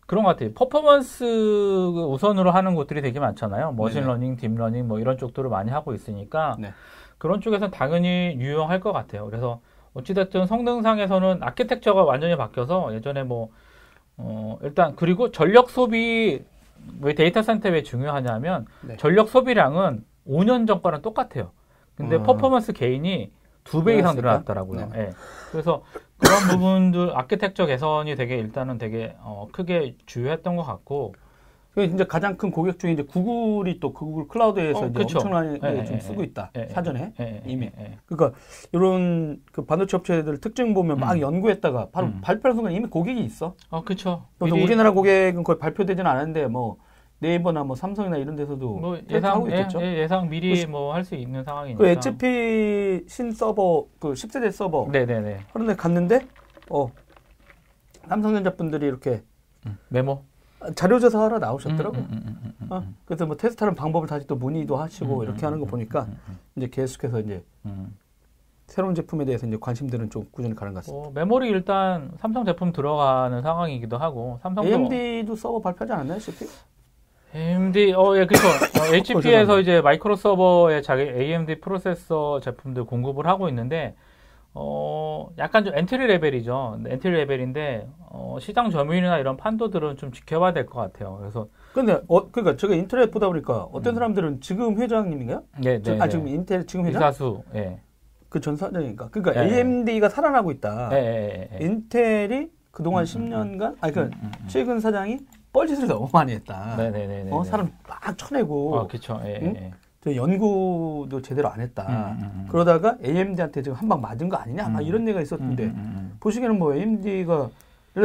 그런 것 같아요. 퍼포먼스 우선으로 하는 곳들이 되게 많잖아요. 머신러닝, 딥러닝 뭐 이런 쪽들을 많이 하고 있으니까 네. 그런 쪽에서는 당연히 유용할 것 같아요. 그래서 어찌됐든 성능상에서는 아키텍처가 완전히 바뀌어서 예전에 뭐, 어, 일단 그리고 전력 소비 왜 데이터 센터 왜 중요하냐면 네. 전력 소비량은 5년 전과는 똑같아요. 근데 아. 퍼포먼스 gain이 두 배 이상? 늘어났더라고요. 네네. 예. 그래서 그런 부분들 아키텍처 개선이 되게 일단은 되게 어, 크게 주효했던 것 같고 그 이제 가장 큰 고객 중에 이제 구글이 또 구글 클라우드에서 어, 이제 그쵸. 엄청나게 예, 좀 예, 쓰고 예. 있다. 예, 예. 사전에. 예, 예, 이미. 예, 예. 그러니까 이런 그 반도체 업체들 특징 보면 막 음. 연구했다가 바로 음. 발표하는 순간 이미 고객이 있어. 어. 그래서 미리- 우리나라 고객은 거의 발표되지는 않았는데 뭐 네이버나 뭐 삼성이나 이런 데서도 뭐 테스트 예상 하고 예, 있겠죠. 예, 예상 미리 그뭐할 수 있는 상황이니까. 그 HP 신 서버 그 10세대 서버 네네네. 그런데 갔는데 어 삼성전자 분들이 이렇게 메모. 자료 조사 하러 나오셨더라고. 음, 음, 음, 어, 음. 그래서 뭐 테스트하는 방법을 다시 또 문의도 하시고 음, 이렇게 음, 하는 거 음, 보니까 이제 계속해서 이제 음. 새로운 제품에 대해서 이제 관심들은 좀 꾸준히 가는 것 같습니다. 뭐 메모리 일단 삼성 제품 들어가는 상황이기도 하고 삼성도 AMD도 서버 발표하지 않았나요, CPU? AMD 어예 그렇죠. 어, HP에서 죄송합니다. 이제 마이크로 서버에 자기 AMD 프로세서 제품들 공급을 하고 있는데 어 약간 좀 엔트리 레벨이죠. 엔트리 레벨인데 어, 시장 점유율이나 이런 판도들은 좀 지켜봐야 될 것 같아요. 그래서 근데 어 그러니까 제가 인터넷 보다 보니까 어떤 음. 사람들은 지금 회장님인가요? 네, 저- 네, 아 네. 지금 인텔 지금 회장? 이사수 예. 그전 사장이니까. 그러니까 네. AMD가 살아나고 있다. 예, 예, 예. 인텔이 그동안 음, 10년간 아니 그 음, 음, 음. 최근 사장이 뻘짓을 너무 많이 했다. 네, 네, 네, 네. 어 네. 사람 막 쳐내고 아, 그렇죠. 예, 응? 예. 저 연구도 제대로 안 했다. 음, 음, 음. 그러다가 AMD한테 지금 한 방 맞은 거 아니냐? 막 음. 이런 얘기가 음, 있었는데. 보시기에는 뭐 AMD가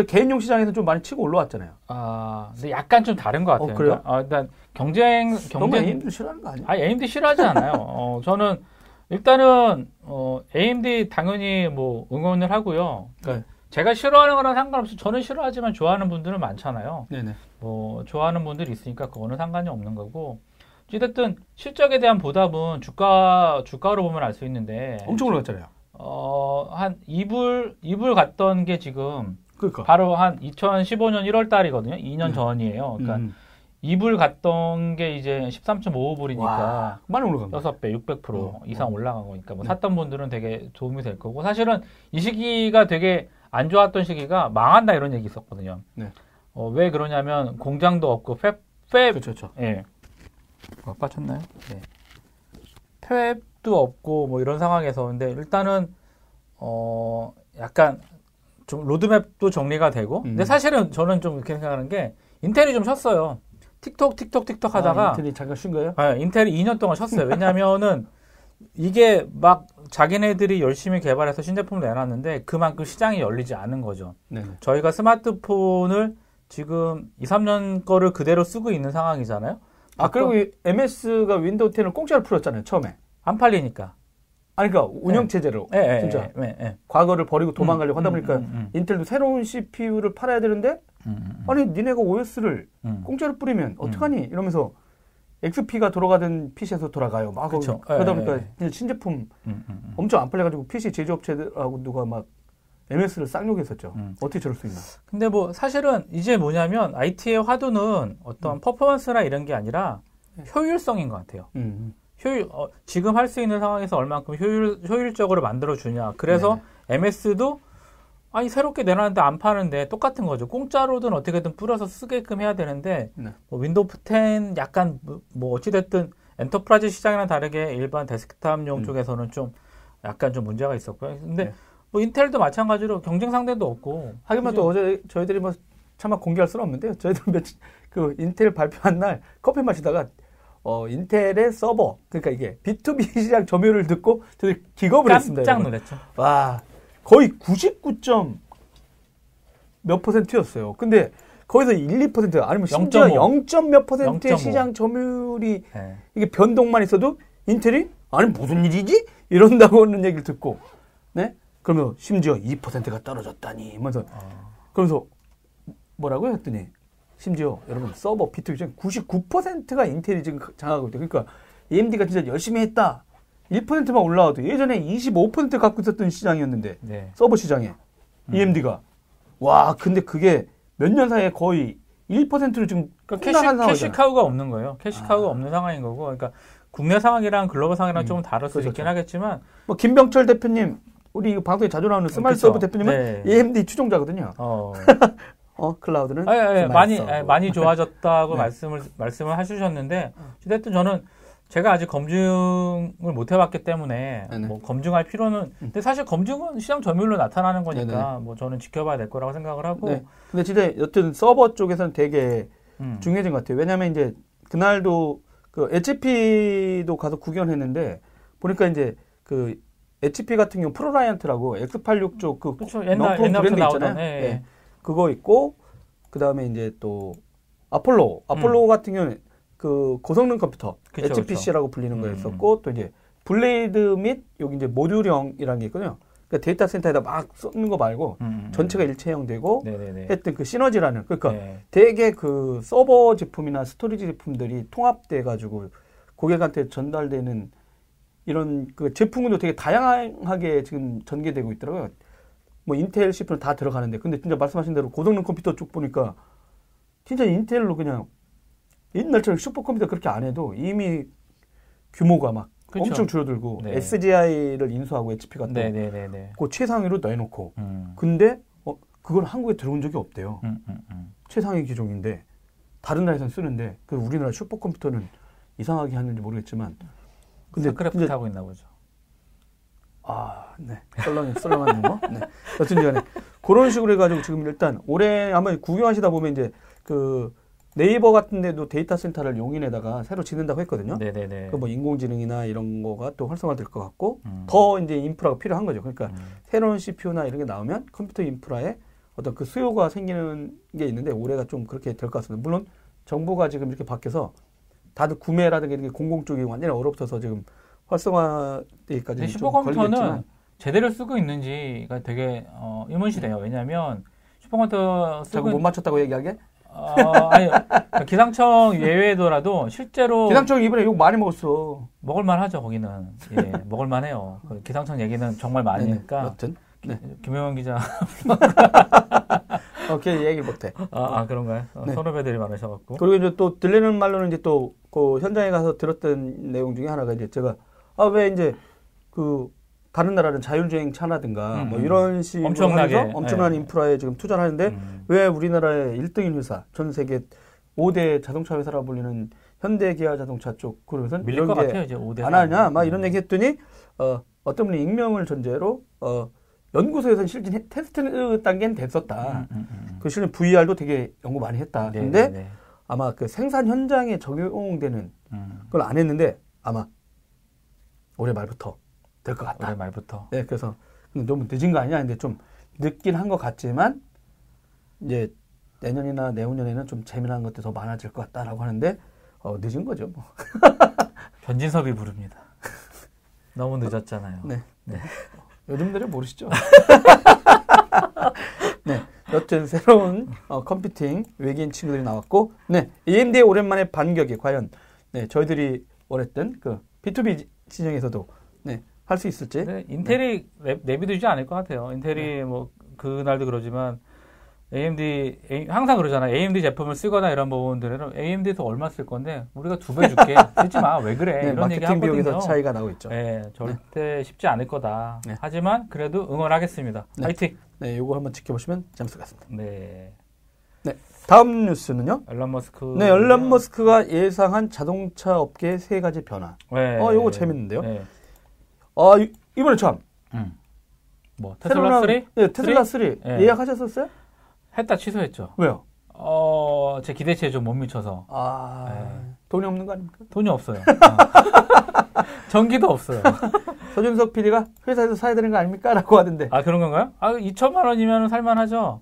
개인용 시장에서 좀 많이 치고 올라왔잖아요. 아, 근데 약간 좀 다른 것 같아요. 어, 그래요? 그러니까, 아, 일단 경쟁 너무 경쟁 AMD 싫어하는 거 아니야? 아, AMD 싫어하지 않아요. 어, 저는 일단은 어, AMD 당연히 뭐 응원을 하고요. 그러니까 제가 싫어하는 거랑 상관없이 저는 싫어하지만 좋아하는 분들은 많잖아요. 네네. 뭐 좋아하는 분들이 있으니까 그거는 상관이 없는 거고. 어쨌든 실적에 대한 보답은 주가 주가로 보면 알 수 있는데 엄청 올라갔잖아요. 어, 한 2불 2불 갔던 게 지금 그러니까. 바로 한 2015년 1월 달이거든요. 2년 네. 전이에요. 그러니까 음. 2불 갔던 게 이제 13.55불이니까 와, 많이 올라간 거. 6배, 600% 어, 이상 올라간 거니까 뭐 네. 샀던 분들은 되게 도움이 될 거고 사실은 이 시기가 되게 안 좋았던 시기가 망한다 이런 얘기 있었거든요. 네. 어, 왜 그러냐면 공장도 없고 팹, 팹, 그렇죠, 그렇죠. 예. 뭐 빠졌나요? 네. 팹도 없고 뭐 이런 상황에서 근데 일단은 어 약간 좀 로드맵도 정리가 되고 근데 음. 사실은 저는 좀 이렇게 생각하는 게 인텔이 좀 쉬었어요. 틱톡 틱톡 틱톡 하다가 아, 인텔이 잠깐 쉰 거예요? 네, 인텔이 2년 동안 쉬었어요. 왜냐면은 이게 막 자기네들이 열심히 개발해서 신제품을 내놨는데 그만큼 시장이 열리지 않은 거죠. 네네. 저희가 스마트폰을 지금 2, 3년 거를 그대로 쓰고 있는 상황이잖아요. 아 그리고 이 MS가 윈도우 10을 공짜로 풀었잖아요 처음에. 안 팔리니까. 아니 그러니까 운영 체제로 예, 예, 진짜 예, 예. 과거를 버리고 도망가려고 음, 하다 음, 보니까 음, 음, 인텔도 새로운 CPU를 팔아야 되는데 음, 음, 아니 니네가 OS를 음. 공짜로 뿌리면 어떡하니 이러면서 XP가 돌아가던 PC에서 돌아가요. 막 그쵸. 그러다 예, 보니까 신제품 음, 음, 음. 엄청 안 팔려가지고 PC 제조업체들하고 누가 막 MS를 쌍욕했었죠. 음. 어떻게 저럴 수 있나? 근데 뭐 사실은 이제 뭐냐면 IT의 화두는 어떤 퍼포먼스나 이런 게 아니라 네. 효율성인 것 같아요. 음. 효율 어, 지금 할 수 있는 상황에서 얼만큼 효율 효율적으로 만들어 주냐. 그래서 MS도 아니 새롭게 내놨는데 안 파는데 똑같은 거죠. 공짜로든 어떻게든 뿌려서 쓰게끔 해야 되는데 네. 뭐 윈도우 10 약간 뭐- 뭐 어찌 됐든 엔터프라이즈 시장이랑 다르게 일반 데스크탑용 음. 쪽에서는 좀 약간 좀 문제가 있었고요. 근데 네. 뭐 인텔도 마찬가지로 경쟁 상대도 없고 하기만 또 어제 저희들이 뭐 차마 공개할 수는 없는데요. 저희들 며칠 그 인텔 발표한 날 커피 마시다가 어 인텔의 서버 그러니까 이게 B2B 시장 점유율을 듣고 저희 기겁을 했습니다. 깜짝. 놀랐죠. 와 거의 99점 몇 퍼센트였어요. 근데 거기서 1, 2% 아니면 심지어 0.5. 0. 몇 퍼센트의 0.5. 시장 점유율이 네. 이게 변동만 있어도 인텔이 아니 무슨 일이지 이런다고 하는 얘기를 듣고 네 그러면 심지어 2%가 떨어졌다니 하면서 어. 그러면서 뭐라고 했더니 심지어 여러분 서버 B2B 중에 99%가 인텔이 지금 장악하고 있대. 그러니까 AMD가 진짜 열심히 했다. 1%만 올라와도 예전에 25% 갖고 있었던 시장이었는데 네. 서버 시장에 AMD가 와 근데 그게 몇 년 사이에 거의 1%를 지금 그러니까 캐시. 캐시카우가 없는 거예요. 캐시카우가 아. 없는 상황인 거고. 그러니까 국내 상황이랑 글로벌 상황이랑 음, 조금 다를 수 그렇죠, 있긴 그렇죠. 하겠지만 뭐 김병철 대표님 우리 이거 방송에 자주 나오는 스마트 그쵸. 서버 대표님은 네. AMD 추종자거든요. 어, 어 클라우드는 아니, 아니, 스마트 많이. 아니, 많이 좋아졌다고 네. 말씀을 말씀을 해주셨는데 어쨌든 저는 제가 아직 검증을 못 해봤기 때문에 네네. 뭐 검증할 필요는 근데 사실 검증은 시장 점유율로 나타나는 거니까 네네. 뭐 저는 지켜봐야 될 거라고 생각을 하고 네. 근데 진짜 여튼 서버 쪽에서는 되게 음. 중요해진 것 같아요. 왜냐하면 이제 그날도 그 HP도 가서 구경했는데 보니까 이제 그 HP 같은 경우 ProLiant라고 X86 쪽그 그렇죠 옛날 옛날부터 브랜드 나오던 있잖아요. 예, 네. 그거 있고 그 다음에 이제 또 아폴로, 아폴로 같은 경우는 그 고성능 컴퓨터 그쵸, HPC라고 불리는 음. 거였었고 또 이제 블레이드 및 여기 이제 모듈형이라는 게 있거든요. 그러니까 데이터 센터에다 막 쏟는 거 말고 음, 음. 전체가 일체형되고 네네네. 했던 그 시너지라는 그러니까 네. 되게 그 서버 제품이나 스토리지 제품들이 통합돼 가지고 고객한테 전달되는 이런 그 제품군도 되게 다양하게 지금 전개되고 있더라고요. 뭐 인텔 CPU는 다 들어가는데 근데 진짜 말씀하신 대로 고성능 컴퓨터 쪽 보니까 진짜 인텔로 그냥 옛날처럼 슈퍼컴퓨터 그렇게 안 해도 이미 규모가 막 그쵸. 엄청 줄어들고 네. SGI를 인수하고 HP가 또 네네네 네. 그 최상위로 내놓고 음. 근데 어, 그건 한국에 들어온 적이 없대요. 음, 음, 음. 최상위 기종인데 다른 나라에서는 쓰는데 그 우리나라 슈퍼컴퓨터는 이상하게 하는지 모르겠지만 근데 스타크래프트 이제 하고 있나 보죠. 아, 네. 썰렁 썰렁한 거. 네. 여튼 간에 그런 식으로 해 가지고 지금 일단 올해 아마 구경하시다 보면 이제 그 네이버 같은 데도 데이터 센터를 용인에다가 새로 짓는다고 했거든요. 네네네. 그 뭐 인공지능이나 이런 거가 또 활성화될 것 같고 음. 더 이제 인프라가 필요한 거죠. 그러니까 음. 새로운 CPU나 이런 게 나오면 컴퓨터 인프라에 어떤 그 수요가 생기는 게 있는데 올해가 좀 그렇게 될 것 같습니다. 물론 정부가 지금 이렇게 바뀌어서 다들 구매라든가 공공 쪽이 완전히 얼어붙어서 지금 활성화되기까지 슈퍼컴퓨터는 제대로 쓰고 있는지가 되게 어, 의문시돼요. 왜냐하면 슈퍼컴퓨터 쓰고 못 맞췄다고 얘기하게? 어, 아니 기상청 예외더라도 실제로 기상청 이번에 욕 많이 먹었어. 먹을만 하죠 거기는 예 먹을만 해요 그 기상청 얘기는 정말 많으니까 네네. 여튼 네. 김영현 기자 오케이 얘기 못해. 아, 아, 그런가요 어, 네. 선후배들이 많으셔갖고 그리고 이제 또 들리는 말로는 이제 또 그 현장에 가서 들었던 내용 중에 하나가 이제 제가 아 왜 이제 그 다른 나라는 자율주행 차라든가 음, 뭐 음. 이런 식으로 엄청나게, 하면서 엄청난 네. 인프라에 지금 투자를 하는데 음. 왜 우리나라의 1등인 회사 전 세계 5대 자동차 회사라 불리는 현대 기아 자동차 쪽 그러면서 밀릴 것게 같아요 이제 5대 안 하냐 막 이런 얘기 했더니 어 어떤 분이 익명을 전제로 어 연구소에서는 실제 테스트 단계는 됐었다. 음, 음, 음. 그 실은 VR도 되게 연구 많이 했다. 네, 근데 네, 네. 아마 그 생산 현장에 적용되는 음. 그걸 안 했는데 아마 올해 말부터 될 것 같다. 올해 말부터 네, 그래서 너무 늦은 거 아니냐? 근데 좀 늦긴 한 것 같지만 이제 내년이나 내후년에는 좀 재미난 것들이 더 많아질 것 같다라고 하는데 어, 늦은 거죠. 뭐. 변진섭이 부릅니다. 너무 늦었잖아요. 네. 네. 요즘 들은 모르시죠? 네. 여튼 새로운 어, 컴퓨팅 외계인 친구들이 나왔고, 네. AMD의 오랜만에 반격이 과연 네, 저희들이 원했던 그 B2B 시장에서도 네, 할 수 있을지. 네, 인텔이 내, 내비두지 않을 것 같아요. 인텔이 네. 뭐 그날도 그러지만 AMD 항상 그러잖아요. AMD 제품을 쓰거나 이런 부분들은 AMD에서 얼마 쓸 건데 우리가 두 배 줄게 쓰지 마. 왜 그래? 네, 이런 얘기 마케팅 비용에서 하거든요. 차이가 나고 있죠. 네, 절대 쉽지 않을 거다. 네. 하지만 그래도 응원하겠습니다. 네. 화이팅. 네, 요거 한번 지켜보시면 재밌을 것 같습니다. 네. 다음 뉴스는요. 앨런 머스크. 네, 앨런 머스크가 예상한 자동차 업계의 세 가지 변화. 네. 어, 요거 재밌는데요. 네. 아, 이- 이번에 참 음. 뭐 테슬라 나온- 3 네, 테슬라 3 네. 예약하셨었어요? 했다 취소했죠. 왜요? 어, 제 기대치에 좀 못 미쳐서 아, 네. 돈이 없는 거 아닙니까? 돈이 없어요. 어. 전기도 없어요. 서준석 PD가 회사에서 사야 되는 거 아닙니까? 라고 하던데. 아 그런 건가요? 아 2천만 원이면 살만하죠.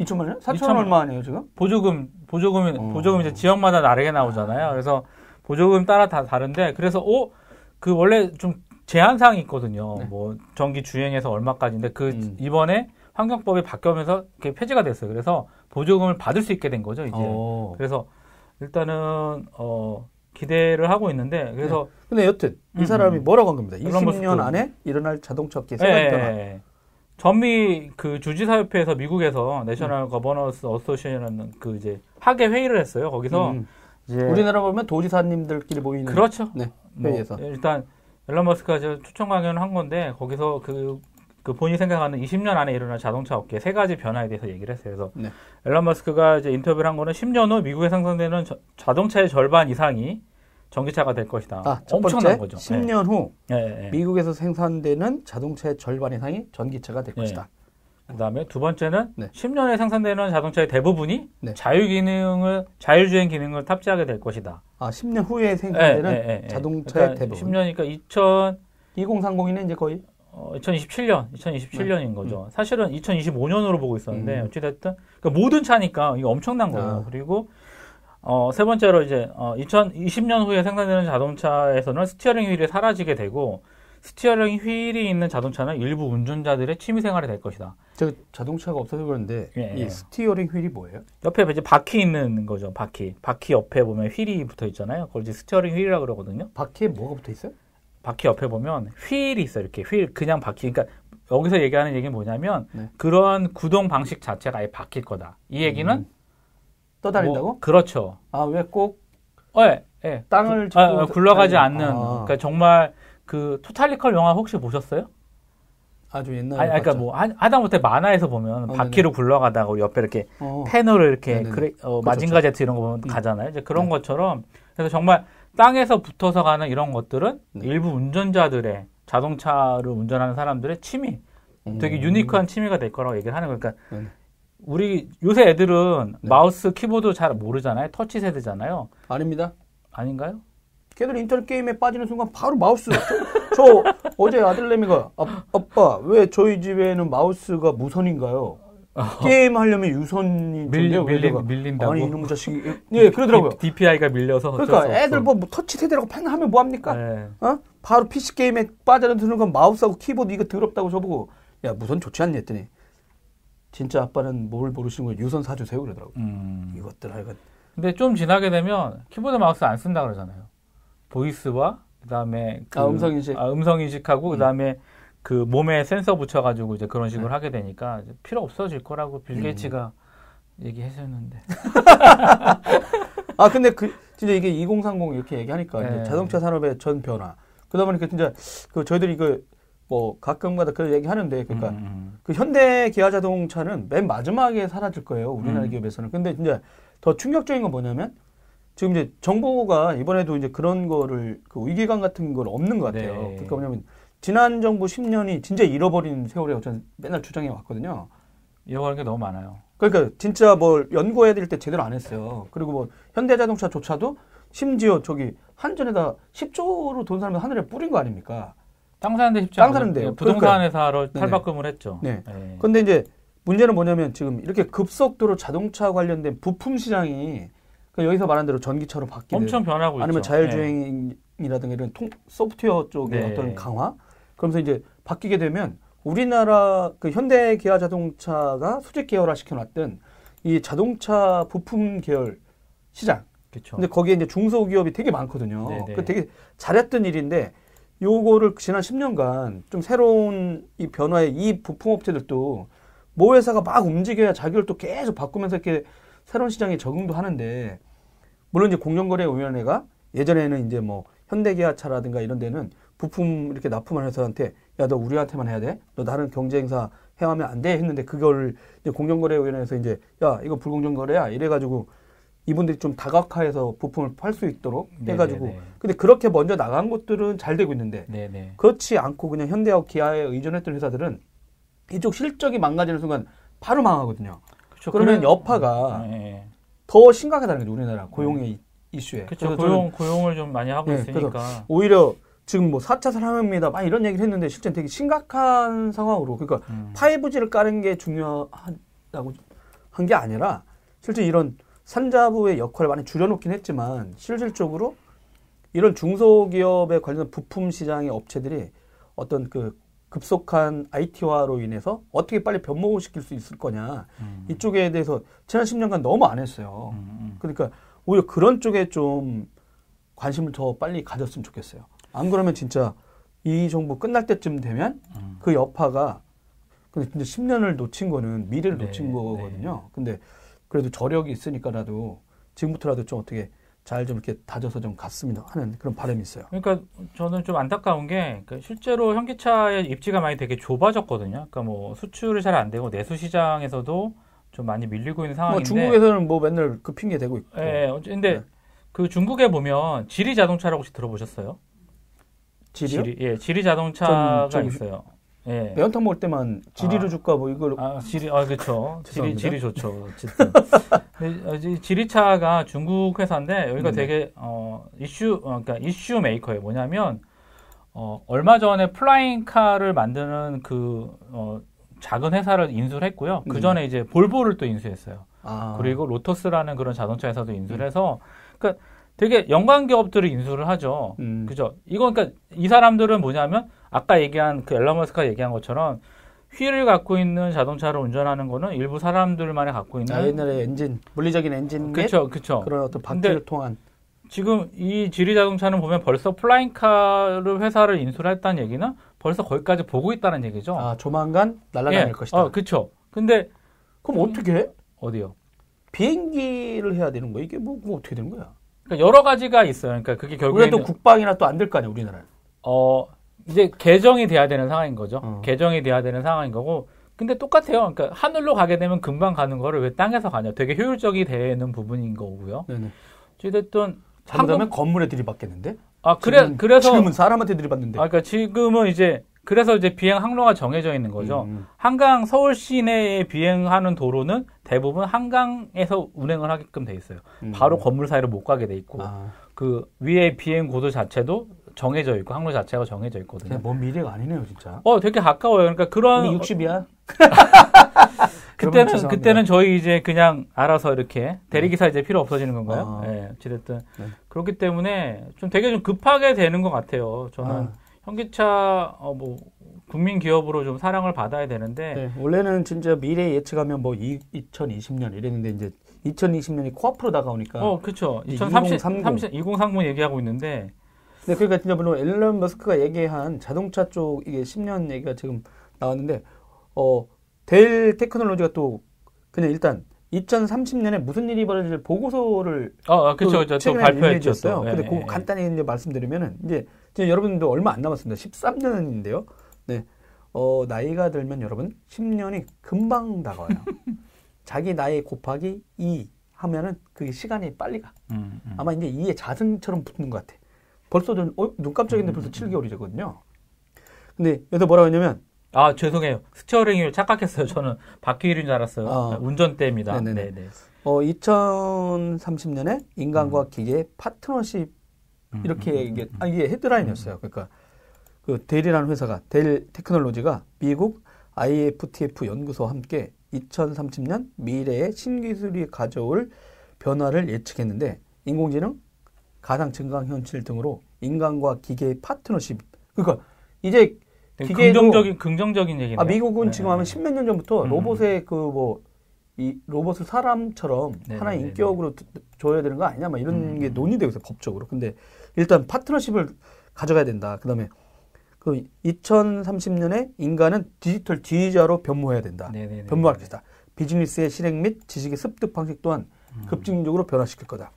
2천만 원? 4천 2천만 원 얼마 아니에요, 지금? 보조금 보조금이 어. 보조금 이제 지역마다 다르게 나오잖아요. 그래서 보조금 따라 다 다른데 그래서 오 그 원래 좀 제한 사항이 있거든요. 네. 뭐 전기 주행에서 얼마까지인데 그 음. 이번에 환경법이 바뀌면서 그게 폐지가 됐어요. 그래서 보조금을 받을 수 있게 된 거죠, 이제. 어. 그래서 일단은 어 기대를 하고 있는데 그래서 근데 여튼, 이 음, 사람이 음. 뭐라고 한 겁니다. 앨런 20년 머스크. 안에 일어날 자동차 업계 예, 세 가지 예, 변화. 예. 전미 그 주지사 협회에서 미국에서 National Governors Association이라는 그 이제 하계 회의를 했어요. 거기서 음. 이제 우리나라 보면 도지사님들끼리 모이는. 그렇죠. 네, 뭐 회의에서. 일단 엘론 머스크가 저 초청 강연을 한 건데 거기서 그, 그 본인이 생각하는 20년 안에 일어날 자동차 업계 세 가지 변화에 대해서 얘기를 했어요. 그래서 네. 엘론 머스크가 이제 인터뷰를 한 거는 10년 후 미국에 생산되는 저- 자동차의 절반 이상이 전기차가 될 것이다. 아, 첫 엄청난 번째, 거죠. 10년 후 예, 예, 예. 미국에서 생산되는 자동차의 절반 이상이 전기차가 될 네. 것이다. 그다음에 두 번째는 네. 10년에 생산되는 자동차의 대부분이 네. 자유 기능을 자율주행 기능을 탑재하게 될 것이다. 아, 10년 후에 생산되는 예. 자동차의 그러니까 대부분. 10년이니까 2000 2030이네 이제 거의. 어, 2027년, 2027년인 거죠. 사실은 2025년으로 보고 있었는데 네. 음. 어찌됐든 그러니까 모든 차니까 이게 엄청난 거예요. 아. 그리고 어, 세 번째로 이제 어, 2020년 후에 생산되는 자동차에서는 steering wheel이 사라지게 되고 steering wheel이 있는 자동차는 일부 운전자들의 취미 생활이 될 것이다. 저 자동차가 없어서 그러는데 예, 이 예. steering wheel이 뭐예요? 옆에 이제 바퀴 있는 거죠. 바퀴. 바퀴 옆에 보면 휠이 붙어 있잖아요. 그걸 이제 steering wheel이라고 그러거든요. 바퀴에 뭐가 붙어 있어요? 바퀴 옆에 보면 휠이 있어요. 이렇게 휠 그냥 바퀴. 그러니까 여기서 얘기하는 얘기는 뭐냐면 네. 그런 구동 방식 자체가 아예 바뀔 거다. 이 얘기는 음. 떠다닌다고? 뭐, 그렇죠. 아 왜꼭 어, 예, 예. 땅을 아, 짚고 아, 굴러가지 다니- 않는. 아. 그러니까 정말 그 토탈리컬 영화 혹시 보셨어요? 아주 옛날에 아니, 아니, 그러니까 봤죠. 뭐 하- 하다못해 만화에서 보면 어, 바퀴로 굴러가다가 우리 옆에 이렇게 어. 패널을 이렇게. 그래, 어, 그렇죠, 마징가 제트 이런 거 보면 음. 가잖아요. 이제 그런 네. 것처럼 그래서 정말 땅에서 붙어서 가는 이런 것들은 네. 일부 운전자들의 자동차를 운전하는 사람들의 취미, 되게 음. 유니크한 취미가 될 거라고 얘기를 하는 거예요. 그러니까 네네. 우리 요새 애들은 네. 마우스, 키보드 잘 모르잖아요. 터치 세대잖아요. 아닙니다. 아닌가요? 걔들 인터넷 게임에 빠지는 순간 바로 마우스. 저, 저 어제 아들내미가 아, 아빠 왜 저희 집에는 마우스가 무선인가요? 게임 하려면 유선이 어. 밀, 좋네요. 밀린, 그래서 밀린다고. 아니 이놈 자식이 예 그러더라고요. DPI가 밀려서 그러니까. 애들 뭐, 뭐 터치 세대라고 팽 하면 뭐 합니까? 네. 어? 바로 PC 게임에 빠져드는 건 마우스하고 키보드 이거 더럽다고 저보고 야 무선 좋지 않니 했더니 진짜 아빠는 뭘 모르시는 거예요. 유선 사주세요 그러더라고. 요 음. 이것들 하여간 근데 좀 지나게 되면 키보드 마우스 안 쓴다 그러잖아요. voice와 그다음에 그, 아, 음성 인식. 아, 음성 인식하고 음. 그다음에 그 몸에 센서 붙여가지고 이제 그런 식으로 네. 하게 되니까 필요 없어질 거라고 빌 음. 게이츠가 얘기했었는데. 아 근데 그 진짜 이게 2030 이렇게 얘기하니까 네. 자동차 산업의 전 변화. 그러다 보니까 진짜 그 저희들이 그 뭐 가끔가다 그런 얘기 하는데 그러니까 음, 그 현대 기아 자동차는 맨 마지막에 사라질 거예요. 우리나라 음. 기업에서는. 근데 이제 더 충격적인 건 뭐냐면 지금 이제 정부가 이번에도 이제 그런 거를 그 위기감 같은 건 없는 것 같아요. 네. 그러니까 뭐냐면 지난 정부 10년이 진짜 잃어버린 세월이라고 저는 맨날 주장해 왔거든요. 이어가는 게 너무 많아요. 그러니까 진짜 뭘 연구해야 될 때 제대로 안 했어요. 그리고 뭐 현대자동차조차도 심지어 저기 한전에다 10조로 돈 사람을 하늘에 뿌린 거 아닙니까? 땅 사는데 쉽지 땅 않거든요. 사는데요. 부동산 그러니까요. 회사로. 탈바꿈을 했죠. 네. 네. 근데 이제 문제는 뭐냐면 지금 이렇게 급속도로 자동차 관련된 부품 시장이 그 여기서 말한 대로 전기차로 바뀌는 엄청 변하고 아니면 있죠. 네. 자율주행이라든가 이런 통, 소프트웨어 쪽의 네. 어떤 강화 그러면서 이제 바뀌게 되면 우리나라 그 현대 기아 자동차가 수직 계열화 시켜놨던 이 자동차 부품 계열 시장 그렇죠. 근데 거기에 이제 중소기업이 되게 많거든요. 네네. 그 되게 잘했던 일인데 요거를 지난 10년간 좀 새로운 이 변화에 이 부품 업체들도 모 회사가 막 움직여야 자기를 또 계속 바꾸면서 이렇게 새로운 시장에 적응도 하는데 물론 이제 공정거래위원회가 예전에는 이제 뭐 현대기아차라든가 이런 데는 부품 이렇게 납품하는 회사한테 야 너 우리한테만 해야 돼? 너 다른 경쟁사 해하면 안 돼? 했는데 그걸 이제 공정거래위원회에서 이제 야 이거 불공정거래야 이래가지고 이분들이 좀 다각화해서 부품을 팔 수 있도록 해가지고 네네네. 근데 그렇게 먼저 나간 것들은 잘 되고 있는데 네네. 그렇지 않고 그냥 현대하고 기아에 의존했던 회사들은 이쪽 실적이 망가지는 순간 바로 망하거든요. 그렇죠. 그러면 그래- 여파가 네. 더 심각하다는 거죠 우리나라 고용의 이- 이슈에. 그렇죠. 고용 고용을 좀 많이 하고 네, 있으니까. 오히려 지금 뭐 4차 산업입니다. 막 이런 얘기를 했는데 실제 되게 심각한 상황으로 그러니까 음. 5G를 까는 게 중요하다고 한 게 아니라 실제 이런 산자부의 역할을 많이 줄여놓긴 했지만 실질적으로 이런 중소기업에 관련된 부품 시장의 업체들이 어떤 그 급속한 IT화로 인해서 어떻게 빨리 변모를 시킬 수 있을 거냐 음. 이쪽에 대해서 지난 10년간 너무 안 했어요. 음, 음. 그러니까 오히려 그런 쪽에 좀 관심을 더 빨리 가졌으면 좋겠어요. 안 그러면 진짜 이 정부 끝날 때쯤 되면 음. 그 여파가 근데 진짜 10년을 놓친 거는 미래를 네, 놓친 거거든요. 근데 그래도 저력이 있으니까라도 지금부터라도 좀 어떻게 잘 좀 이렇게 다져서 좀 갔으면 하는 그런 바람이 있어요. 그러니까 저는 좀 안타까운 게그 실제로 현기차의 입지가 많이 되게 좁아졌거든요. 그러니까 뭐 수출이 잘 안 되고 내수 시장에서도 좀 많이 밀리고 있는 뭐 상황인데. 중국에서는 뭐 맨날 그 핑계 대고 있고. 예, 어째- 근데 네. 그 중국에 보면 지리 자동차라고 혹시 들어보셨어요? 지리요? 지리, 예, 지리 자동차가 전- 전- 있어요. 예. 매운탕 먹을 때만 지리로 아. 줄까 뭐 이걸 아, 지리, 아, 그쵸. 지리. 지리 좋죠. 어쨌든. 근데, 어, 이 지리차가 중국 회사인데, 여기가 네. 되게, 어, 이슈, 어, 그러니까 이슈 메이커예요. 뭐냐면, 어, 얼마 전에 flying car를 만드는 그, 어, 작은 회사를 인수를 했고요. 그 네. 전에 이제 볼보를 또 인수했어요. 아. 그리고 로터스라는 그런 자동차 회사도 인수를 해서 그러니까 되게 연관 기업들을 인수를 하죠. 음. 그죠? 이거 그러니까 이 사람들은 뭐냐면 아까 얘기한 그 엘론 머스크가 얘기한 것처럼 휠을 갖고 있는 자동차를 운전하는 거는 일부 사람들만이 갖고 있는 아, 옛날에 엔진 물리적인 엔진 및 그렇죠, 그렇죠. 그런 어떤 바퀴를 통한 지금 이 지리 자동차는 보면 벌써 flying car를 회사를 인수를 했다는 얘기는 벌써 거기까지 보고 있다는 얘기죠. 아, 조만간 날아다닐 예. 것이다. 어, 그렇죠. 근데 그럼 어떻게 해? 어디요? 비행기를 해야 되는 거야? 이게 뭐, 뭐 어떻게 되는 거야? 그러니까 여러 가지가 있어요. 그러니까 그게 결국에 우리가 또 국방이나 또 안 될 거 아니야, 우리나라는. 어 이제 개정이 돼야 되는 상황인 거죠. 어. 개정이 돼야 되는 상황인 거고. 근데 똑같아요. 그러니까 하늘로 가게 되면 금방 가는 거를 왜 땅에서 가냐? 되게 효율적이 되는 부분인 거고요. 네네. 어쨌든 잘못하면 한국- 건물에 들이받겠는데? 아 그래 지금, 그래서 지금은 사람한테 들이받는데. 아 그러니까 지금은 이제 그래서 이제 비행 항로가 정해져 있는 거죠. 음. 한강 서울 시내에 비행하는 도로는 대부분 한강에서 운행을 하게끔 돼 있어요. 음. 바로 건물 사이로 못 가게 돼 있고 아, 그 위에 비행 고도 자체도 정해져 있고 항로 자체가 정해져 있거든요. 먼 미래가 아니네요, 진짜. 어, 되게 가까워요. 그러니까 그런 우리 60이야? 그때는 그때는 저희 이제 그냥 알아서 이렇게 대리기사 이제 필요 없어지는 건가요? 아. 예, 어쨌든 네. 그렇기 때문에 좀 되게 좀 급하게 되는 것 같아요. 저는 아. 현기차 어, 뭐 국민 기업으로 좀 사랑을 받아야 되는데 네, 원래는 진짜 미래 예측하면 뭐 이, 2020년 이랬는데 이제 2020년이 코앞으로 다가오니까. 어, 그렇죠. 이제 2030, 2030. 30, 2030 얘기하고 있는데 네, 그러니까 진짜 물론 앨런 머스크가 얘기한 자동차 쪽 이게 10년 얘기가 지금 나왔는데 어, 델 테크놀로지가 또 그냥 일단 2030년에 무슨 일이 벌어질 보고서를 어, 어, 그렇죠. 최근에. 또. 근데 예, 그거 예, 간단히 이제 말씀드리면은 이제 이제 여러분도 얼마 안 남았습니다. 13년인데요. 네. 어, 나이가 들면 여러분 10년이 금방 다가와요. 자기 나이 곱하기 2 하면은 그게 시간이 빨리 가. 음, 음. 아마 이제 2의 자승처럼 붙는 것 같아. 벌써 좀, 어, 눈 깜짝인데 음, 벌써 7개월이 되거든요. 근데 여기서 뭐라고 했냐면, 아, 죄송해요. steering wheel 착각했어요. 저는 바퀴 휠인 줄 알았어요. 아. 운전대입니다. 네네네. 네, 네. 어, 2030년에 인간과 기계의 파트너십, 음, 이렇게 음, 이게, 음, 아, 이게 헤드라인이었어요. 그러니까 그 델이라는 회사가, 델 테크놀로지가 미국 IFTF 연구소와 함께 2030년 미래의 신기술이 가져올 변화를 예측했는데, 인공지능, 가상 증강 현실 등으로 인간과 기계의 파트너십. 그러니까 이제 기계도- 긍정적인 긍정적인 얘기네요. 아, 미국은 네, 지금 하면 네. 십몇 년 전부터 음. 로봇의 그 뭐, 이 로봇을 사람처럼 네, 하나의 네, 네, 인격으로 드- 줘야 되는 거 아니냐, 막 이런 음. 게 논의되고 있어요, 법적으로. 근데 일단 파트너십을 가져가야 된다. 그 다음에 그 2030년에 인간은 디지털 지휘자로 변모해야 된다. 네, 네, 네. 변모할 것이다. 비즈니스의 실행 및 지식의 습득 방식 또한 음. 급진적으로 변화시킬 거다.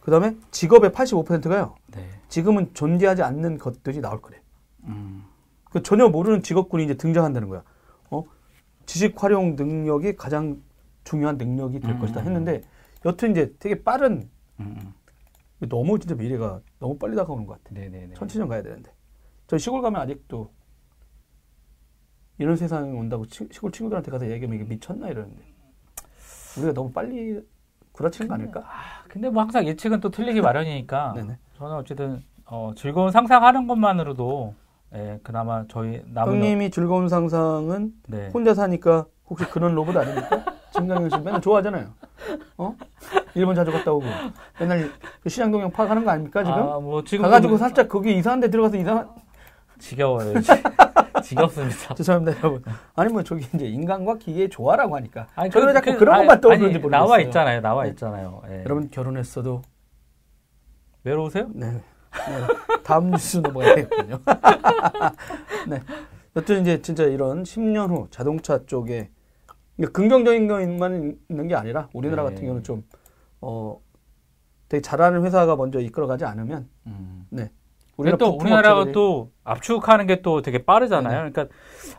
그 다음에 직업의 85%가요. 네. 지금은 존재하지 않는 것들이 나올 거래. 음. 그 전혀 모르는 직업군이 이제 등장한다는 거야. 어? 지식 활용 능력이 가장 중요한 능력이 될 음. 것이다 했는데 여튼 이제 되게 빠른 음. 음. 너무 진짜 미래가 너무 빨리 다가오는 것 같아. 네, 네, 네. 천천히 가야 되는데. 저 시골 가면 아직도 이런 세상이 온다고 치- 시골 친구들한테 가서 얘기하면 이게 미쳤나 이러는데 우리가 너무 빨리 구라치는 거 아닐까? 아, 근데 뭐 항상 예측은 또 틀리기 마련이니까 네네. 저는 어쨌든 어, 즐거운 상상하는 것만으로도 예, 그나마 저희 남은 형님이 즐거운 상상은 네. 혼자 사니까 혹시 그런 로봇 아닙니까? 진강현 씨 맨날 좋아하잖아요. 어? 일본 자주 갔다 오고 맨날 그 시장동형 파악하는 거 아닙니까 지금? 아, 뭐 지금 가가지고 좀 살짝 거기 이상한 데 들어가서 이상한 지겨워요. 지- 지겹습니다. 죄송합니다 여러분. 아니 뭐 저기 이제 인간과 기계의 조화라고 하니까 아니, 저는 그- 자꾸 그- 아니, 것만 떠오르는지 모르겠어요. 나와 있잖아요. 나와 네. 있잖아요. 예. 여러분 결혼했어도 외로우세요? 네. 네. 다음 뉴스 넘어가야 되거든요. 네. 여튼 이제 진짜 이런 10년 후 자동차 쪽에 그러니까 긍정적인 것만 있는 게 아니라 우리나라 네. 같은 경우는 좀 어, 되게 잘하는 회사가 먼저 이끌어가지 않으면 음. 우리가 근데 또 우리나라가 업체들이- 또 압축하는 게 또 되게 빠르잖아요. 그러니까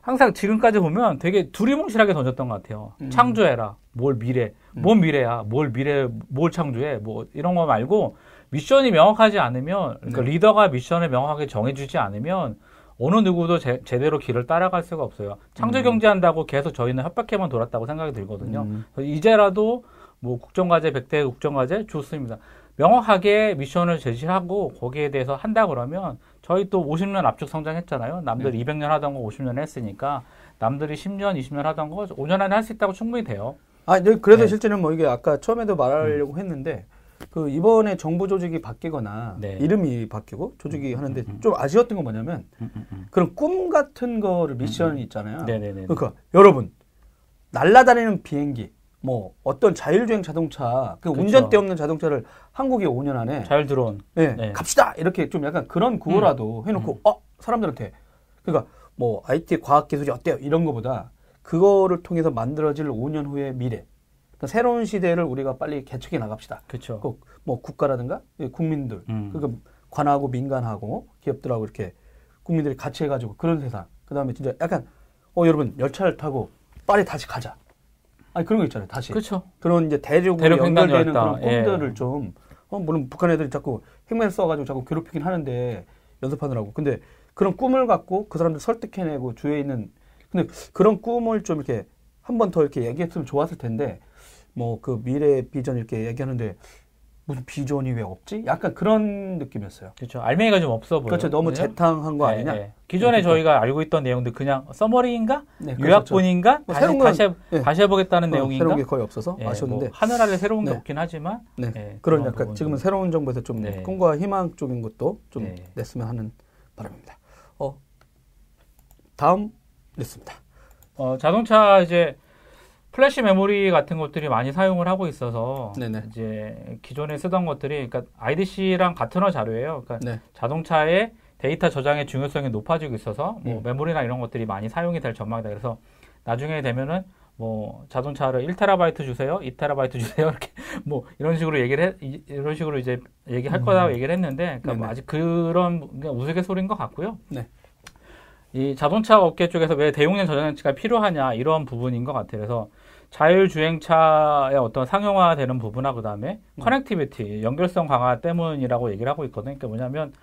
항상 지금까지 보면 되게 두리뭉실하게 던졌던 것 같아요. 음. 창조해라. 뭘 미래. 음. 뭔 미래야. 뭘 미래, 뭘 창조해. 뭐 이런 거 말고 미션이 명확하지 않으면 그러니까 네. 리더가 미션을 명확하게 정해주지 않으면 어느 누구도 제, 제대로 길을 따라갈 수가 없어요. 창조 음. 경제한다고 계속 저희는 협박해만 돌았다고 생각이 들거든요. 음. 이제라도 뭐 국정과제 100대 국정과제 좋습니다. 명확하게 미션을 제시하고 거기에 대해서 한다 그러면 저희 또 50년 압축 성장했잖아요. 남들 네. 200년 하던 거 50년 했으니까 남들이 10년, 20년 하던 거 5년 안에 할 수 있다고 충분히 돼요. 아, 네, 그래서 네. 실제는 뭐 이게 아까 처음에도 말하려고 했는데 그 이번에 정부 조직이 바뀌거나 네. 이름이 바뀌고 조직이 음, 하는데 음, 음. 좀 아쉬웠던 건 뭐냐면 음, 음, 음. 그런 꿈 같은 거를 미션이 있잖아요. 네네네. 그러니까 여러분 날아다니는 비행기 뭐 어떤 자율주행 자동차 그 그쵸. 운전대 없는 자동차를 한국에 5년 안에 자율 드론. 예, 네. 갑시다 이렇게 좀 약간 그런 구호라도 해놓고 어 사람들한테 그러니까 뭐 IT 과학 기술이 어때요 이런 거보다 그거를 통해서 만들어질 5년 후의 미래 그러니까 새로운 시대를 우리가 빨리 개척해 나갑시다. 그렇죠. 꼭뭐 국가라든가 예, 국민들 음. 그러니까 관하고 민간하고 기업들하고 이렇게 국민들이 같이 해가지고 그런 세상 그 다음에 진짜 약간 어 여러분 열차를 타고 빨리 다시 가자. 아니 그런 거 있잖아요. 다시 그렇죠. 그런 이제 대륙으로 연결되는. 그런 예. 꿈들을 좀 어, 물론 북한 애들이 자꾸 핵맨 써가지고 자꾸 괴롭히긴 하는데 연습하느라고 근데 그런 꿈을 갖고 그 사람들 설득해내고 주위에 있는 근데 그런 꿈을 좀 이렇게 한 번 더 이렇게 얘기했으면 좋았을 텐데 뭐 그 미래 비전 이렇게 얘기하는데 무슨 비전이 왜 없지? 약간 그런 느낌이었어요. 그렇죠. 알맹이가 좀 없어 보여요. 그렇죠. 너무? 재탕한 거 네, 아니냐? 네. 기존에 그러니까. 저희가 알고 있던 내용들 그냥 summary인가? 네, 그렇죠. 요약본인가? 뭐 다시 건- 다시, 해, 예. 다시 해보겠다는 어, 내용인가? 새로운 게 거의 없어서 예, 아쉬웠는데 뭐 하늘 아래 새로운 게 네. 없긴 하지만 네. 예, 그런 그런 약간 부분 지금은 좀. 새로운 정부에서 좀 네. 꿈과 희망 쪽인 것도 좀 네. 냈으면 하는 바람입니다. 어, 다음 뉴스입니다. 어, 자동차 이제 플래시 메모리 같은 것들이 많이 사용을 하고 있어서 네네. 이제 기존에 쓰던 것들이 그러니까 IDC랑 같은 어 자료예요. 그러니까 네. 자동차의 데이터 저장의 중요성이 높아지고 있어서 뭐 음. 메모리나 이런 것들이 많이 사용이 될 전망이다. 그래서 나중에 되면은 뭐 자동차를 1테라바이트 주세요, 2테라바이트 주세요 이렇게 뭐 이런 식으로 얘기를 해, 이- 이런 식으로 이제 얘기할 거다고 얘기를 했는데 그러니까 뭐 음. 아직 그런 우스갯소리인 것 같고요. 네. 이 자동차 업계 쪽에서 왜 대용량 저장치가 필요하냐 이런 부분인 것 같아요. 그래서 자율주행차의 어떤 상용화되는 부분하고 그다음에 음. connectivity 연결성 강화 때문이라고 얘기를 하고 있거든요. 그러니까 뭐냐면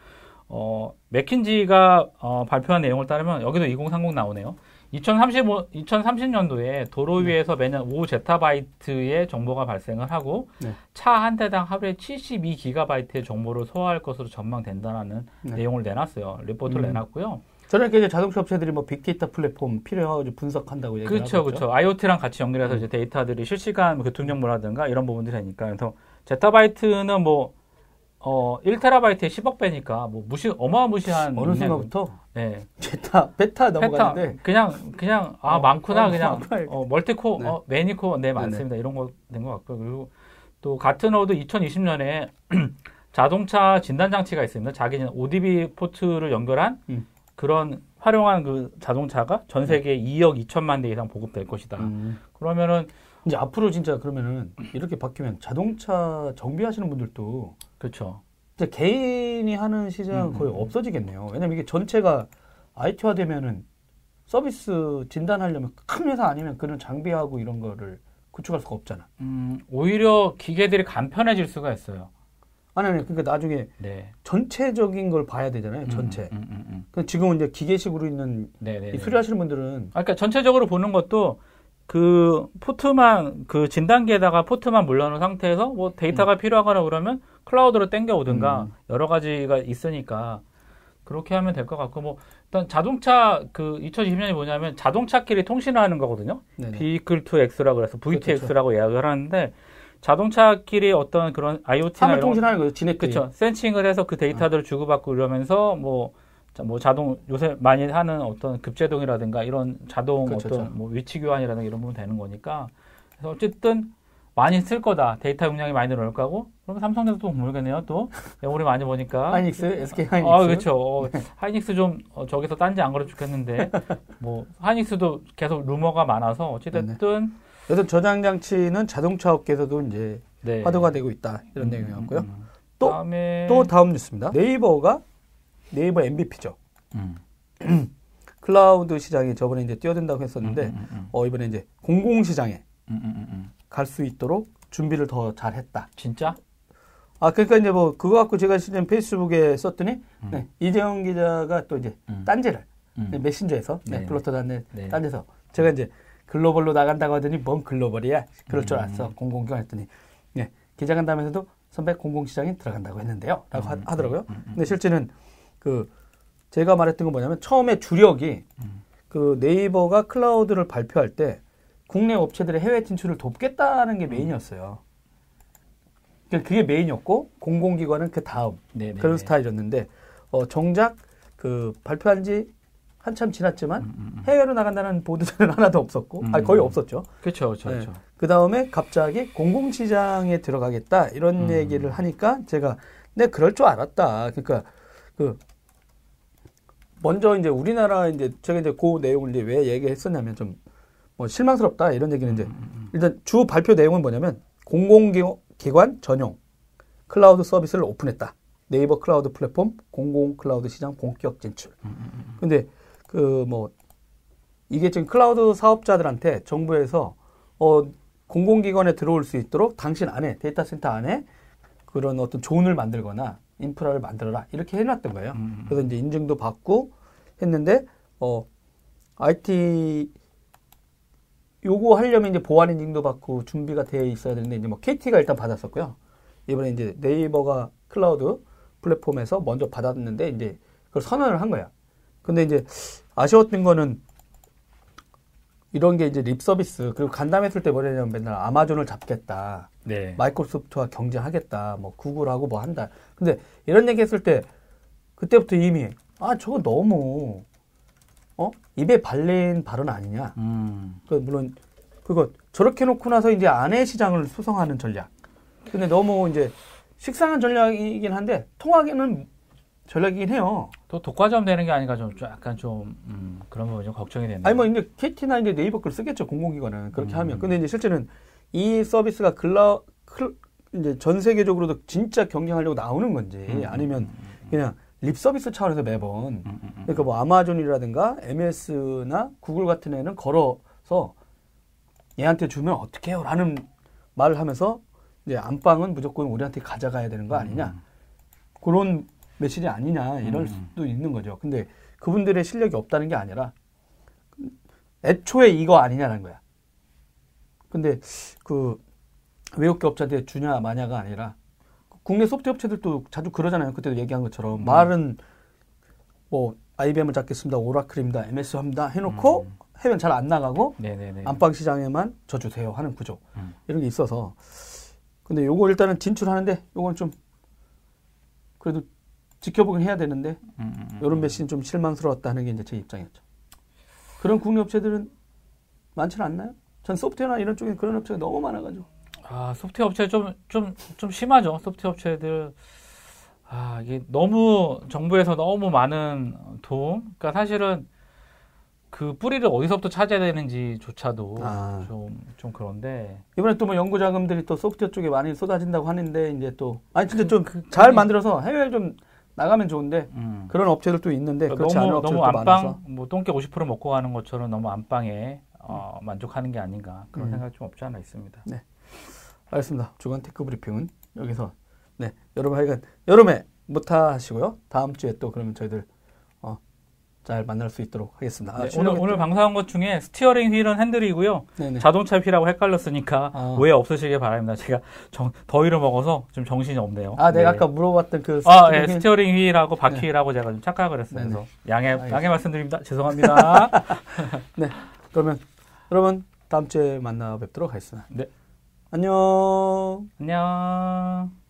어, 맥킨지가 어, 발표한 내용을 따르면 여기도 2030 나오네요. 2035, 2030년도에 도로 네. 위에서 매년 5제타바이트의 정보가 발생을 하고 네. 차한 대당 하루에 72기가바이트의 정보를 소화할 것으로 전망된다라는 네. 내용을 내놨어요. 리포트를 음. 내놨고요. 저렇게 이제 자동차 업체들이 뭐 빅데이터 플랫폼 필요해가지고 분석한다고 얘기를 그렇죠. 그렇죠. IoT랑 같이 연결해서 음. 이제 데이터들이 실시간 교통 정보라든가 이런 부분들이 되니까 그래서 제타바이트는 뭐 어, 1테라바이트에 10억 배니까 뭐 무시 어마무시한 어느 순간부터 네. 베타 베타 페타 넘어가는데 그냥 그냥 아 어, 많구나 어, 그냥 이렇게. 어, multi-core네. 어, many-core네 많습니다 이런 거 된 것 같고요 그리고 또 가트너도 2020년에 자동차 진단 장치가 있습니다 자가 ODB 포트를 연결한 음. 그런 활용한 그 자동차가 전 세계 2억 2천만 대 이상 보급될 것이다 음. 그러면은 이제 앞으로 진짜 그러면은 이렇게 바뀌면 자동차 정비하시는 분들도 그렇죠 이제 개인이 하는 시장은 음, 거의 음. 없어지겠네요. 왜냐면 이게 전체가 IT화 되면은 서비스 진단하려면 큰 회사 아니면 그런 장비하고 이런 거를 구축할 수가 없잖아. 음, 오히려 기계들이 간편해질 수가 있어요 아니, 아니, 그러니까 나중에 네 전체적인 걸 봐야 되잖아요. 전체. 음, 음, 음, 음. 그 지금은 이제 기계식으로 있는 네네 이 수리하시는 분들은 아, 그러니까 전체적으로 보는 것도 그 포트만 그 진단기에다가 포트만 물러놓은 상태에서 뭐 데이터가 필요하거나 그러면 클라우드로 땡겨 오든가 음. 여러 가지가 있으니까 그렇게 하면 될 것 같고 뭐 일단 자동차 그 2020년이 뭐냐면 자동차끼리 통신하는 거거든요. Vehicle to X라고 그래서 그렇죠. VTX라고 예약을 하는데 자동차끼리 어떤 그런 IoT나 통신하는 거죠. 지네끼리. 그렇죠. 센싱을 해서 그 데이터들을 주고받고 이러면서 뭐, 자, 뭐 자동 요새 많이 하는 어떤 급제동이라든가 이런 자동 그렇죠, 어떤 그렇죠. 뭐 위치 교환이라든가 이런 부분 되는 거니까 그래서 어쨌든 많이 쓸 거다. 데이터 용량이 많이 늘어날 거고. 그럼 삼성에서 또 모르겠네요. 또 우리 많이 보니까. 하이닉스, SK 하이닉스. 아, 그렇죠. 어, 하이닉스 좀 어, 저기서 딴지 안 걸어 죽겠는데 뭐 하이닉스도 계속 루머가 많아서 어찌됐든 여튼 저장 장치는 자동차 업계에서도 이제 네. 화두가 되고 있다 이런 음, 내용이었고요. 음, 음. 또- 다음에 또 다음 뉴스입니다. 네이버가 네이버 NBP죠. 음. 클라우드 시장에 저번에 이제 뛰어든다고 했었는데 음, 음, 음, 어 이번에 이제 공공 시장에 음, 음, 음, 음. 갈수 있도록 준비를 더 잘했다. 진짜? 아 그러니까 이제 뭐 그거 갖고 제가 실제 페이스북에 썼더니 음. 네, 이재용 기자가 또 이제 음. 딴지를 음. 네, 메신저에서 네, 네. 블로터닷넷 네. 딴데서 제가 이제 글로벌로 나간다고 하더니 뭔 글로벌이야 그럴 줄 음. 알았어 공공기관 했더니 네, 기자간담회에서도 선배 공공시장에 들어간다고 했는데요 라고 하- 음, 하 더라고요 음, 음, 근데 실제는 그 제가 말했던 건 뭐냐면 처음에 주력이 음. 그 네이버가 클라우드를 발표할 때 국내 업체들의 해외 진출을 돕겠다는 게 메인이었어요. 그러니까 그게 메인이었고 공공기관은 그 다음 네네. 그런 스타일이었는데 어, 정작 그 발표한 지 한참 지났지만 음, 음, 음. 해외로 나간다는 보도자는 하나도 없었고 음. 아니 거의 없었죠. 그렇죠, 그렇죠, 네. 그 다음에 갑자기 공공시장에 들어가겠다 이런 음. 얘기를 하니까 제가 내 그럴 줄 알았다. 그러니까 그 먼저 이제 우리나라 이제 제가 이제 그 내용을 이제 왜 얘기했었냐면 좀 뭐 실망스럽다 이런 얘기는 이제 음, 일단 주 발표 내용은 뭐냐면 공공기관 전용 클라우드 서비스를 오픈했다. 네이버 클라우드 플랫폼 공공 클라우드 시장 본격 진출. 음, 근데 그 뭐 이게 지금 클라우드 사업자들한테 정부에서 어 공공기관에 들어올 수 있도록 당신 안에 데이터 센터 안에 그런 어떤 존을 만들거나 인프라를 만들어라 이렇게 해놨던 거예요. 음, 그래서 이제 인증도 받고 했는데 어 IT 요거 하려면 이제 보안 인증도 받고 준비가 되어 있어야 되는데 이제 뭐 KT가 일단 받았었고요. 이번에 이제 네이버가 클라우드 플랫폼에서 먼저 받았는데 이제 그걸 선언을 한 거야. 근데 이제 아쉬웠던 거는 이런 게 이제 립 서비스 그리고 간담했을 때 뭐냐면 맨날 아마존을 잡겠다. 네. 마이크로소프트와 경쟁하겠다. 뭐 구글하고 뭐 한다. 근데 이런 얘기 했을 때 그때부터 이미 아 저거 너무 어 입에 발린 발언 아니냐. 음. 그 물론 그거 저렇게 놓고 나서 이제 안의 시장을 수성하는 전략. 근데 너무 이제 식상한 전략이긴 한데 통하기는 전략이긴 해요. 또 독과점 되는 게 아닌가 좀, 좀 약간 좀 음, 그런 부분이 좀 걱정이 되네요. 아니 뭐 이제 KT나 이제 네이버 걸 쓰겠죠 공공기관은 그렇게 음. 하면. 근데 이제 실제는 이 서비스가 글라 클 이제 전 세계적으로도 진짜 경쟁하려고 나오는 건지 음, 아니면 그냥 립 서비스 차원에서 매번 음, 음, 음. 그러니까 뭐 아마존이라든가 MS나 구글 같은 애는 걸어서 얘한테 주면 어떻게 해요? 라는 말을 하면서 이제 안방은 무조건 우리한테 가져가야 되는 거 아니냐. 그런 메시지 아니냐. 이럴 음. 수도 있는 거죠. 근데 그분들의 실력이 없다는 게 아니라 애초에 이거 아니냐는 거야. 근데 그 외국 기업자한테 주냐 마냐가 아니라 국내 소프트웨어 업체들도 자주 그러잖아요. 그때도 얘기한 것처럼 음. 말은 뭐 IBM을 잡겠습니다, 오라클입니다, MS 합니다 해놓고 음. 해외는 잘 안 나가고 네네네. 안방 시장에만 저 주세요 하는 구조 음. 이런 게 있어서 근데 요거 일단은 진출하는데 요건 좀 그래도 지켜보긴 해야 되는데 음, 음, 음. 이런 메시지는 좀 실망스러웠다는 게 이제 제 입장이었죠. 그런 국내 업체들은 많지는 않나요? 전 소프트웨어나 이런 쪽에 그런 업체가 너무 많아가지고 아, 소프트웨어 업체 좀, 좀, 좀 심하죠. 소프트웨어 업체들. 아, 이게 너무, 정부에서 너무 많은 도움. 그러니까 사실은 그 뿌리를 어디서부터 찾아야 되는지조차도 아. 좀, 좀 그런데. 이번에 또 뭐 연구 자금들이 또 소프트웨어 쪽에 많이 쏟아진다고 하는데 이제 또 아니 진짜 그- 좀 그- 잘 만들어서 해외 좀 나가면 좋은데 음. 그런 업체들도 있는데 그렇지 않은 너무, 업체들도 너무 많아서 안방, 뭐, 똥개 50% 먹고 가는 것처럼 너무 안방에, 어, 만족하는 게 아닌가. 그런 음. 생각이 좀 없지 않아 있습니다. 알겠습니다. 주간 tech 브리핑은 여기서 네 여러분 하여간 여름에 못하시고요. 다음 주에 또 그러면 저희들 어, 잘 만날 수 있도록 하겠습니다. 아, 네, 오늘, 오늘 방송한 것 중에 스티어링 휠은 핸들이고요. 네네. 자동차 휠하고 헷갈렸으니까 아. 오해 없으시길 바랍니다. 제가 정, 더위를 먹어서 좀 정신이 없네요. 아 내가 네. 아까 물어봤던 그 아, 스티어링 예, 휠? 스티어링 휠하고 바퀴 휠하고 제가 좀 착각을 했어요. 그래서 양해, 알겠습니다. 양해 말씀드립니다. 죄송합니다. 그러면 여러분 다음 주에 만나 뵙도록 하겠습니다. 네. 안녕. 안녕.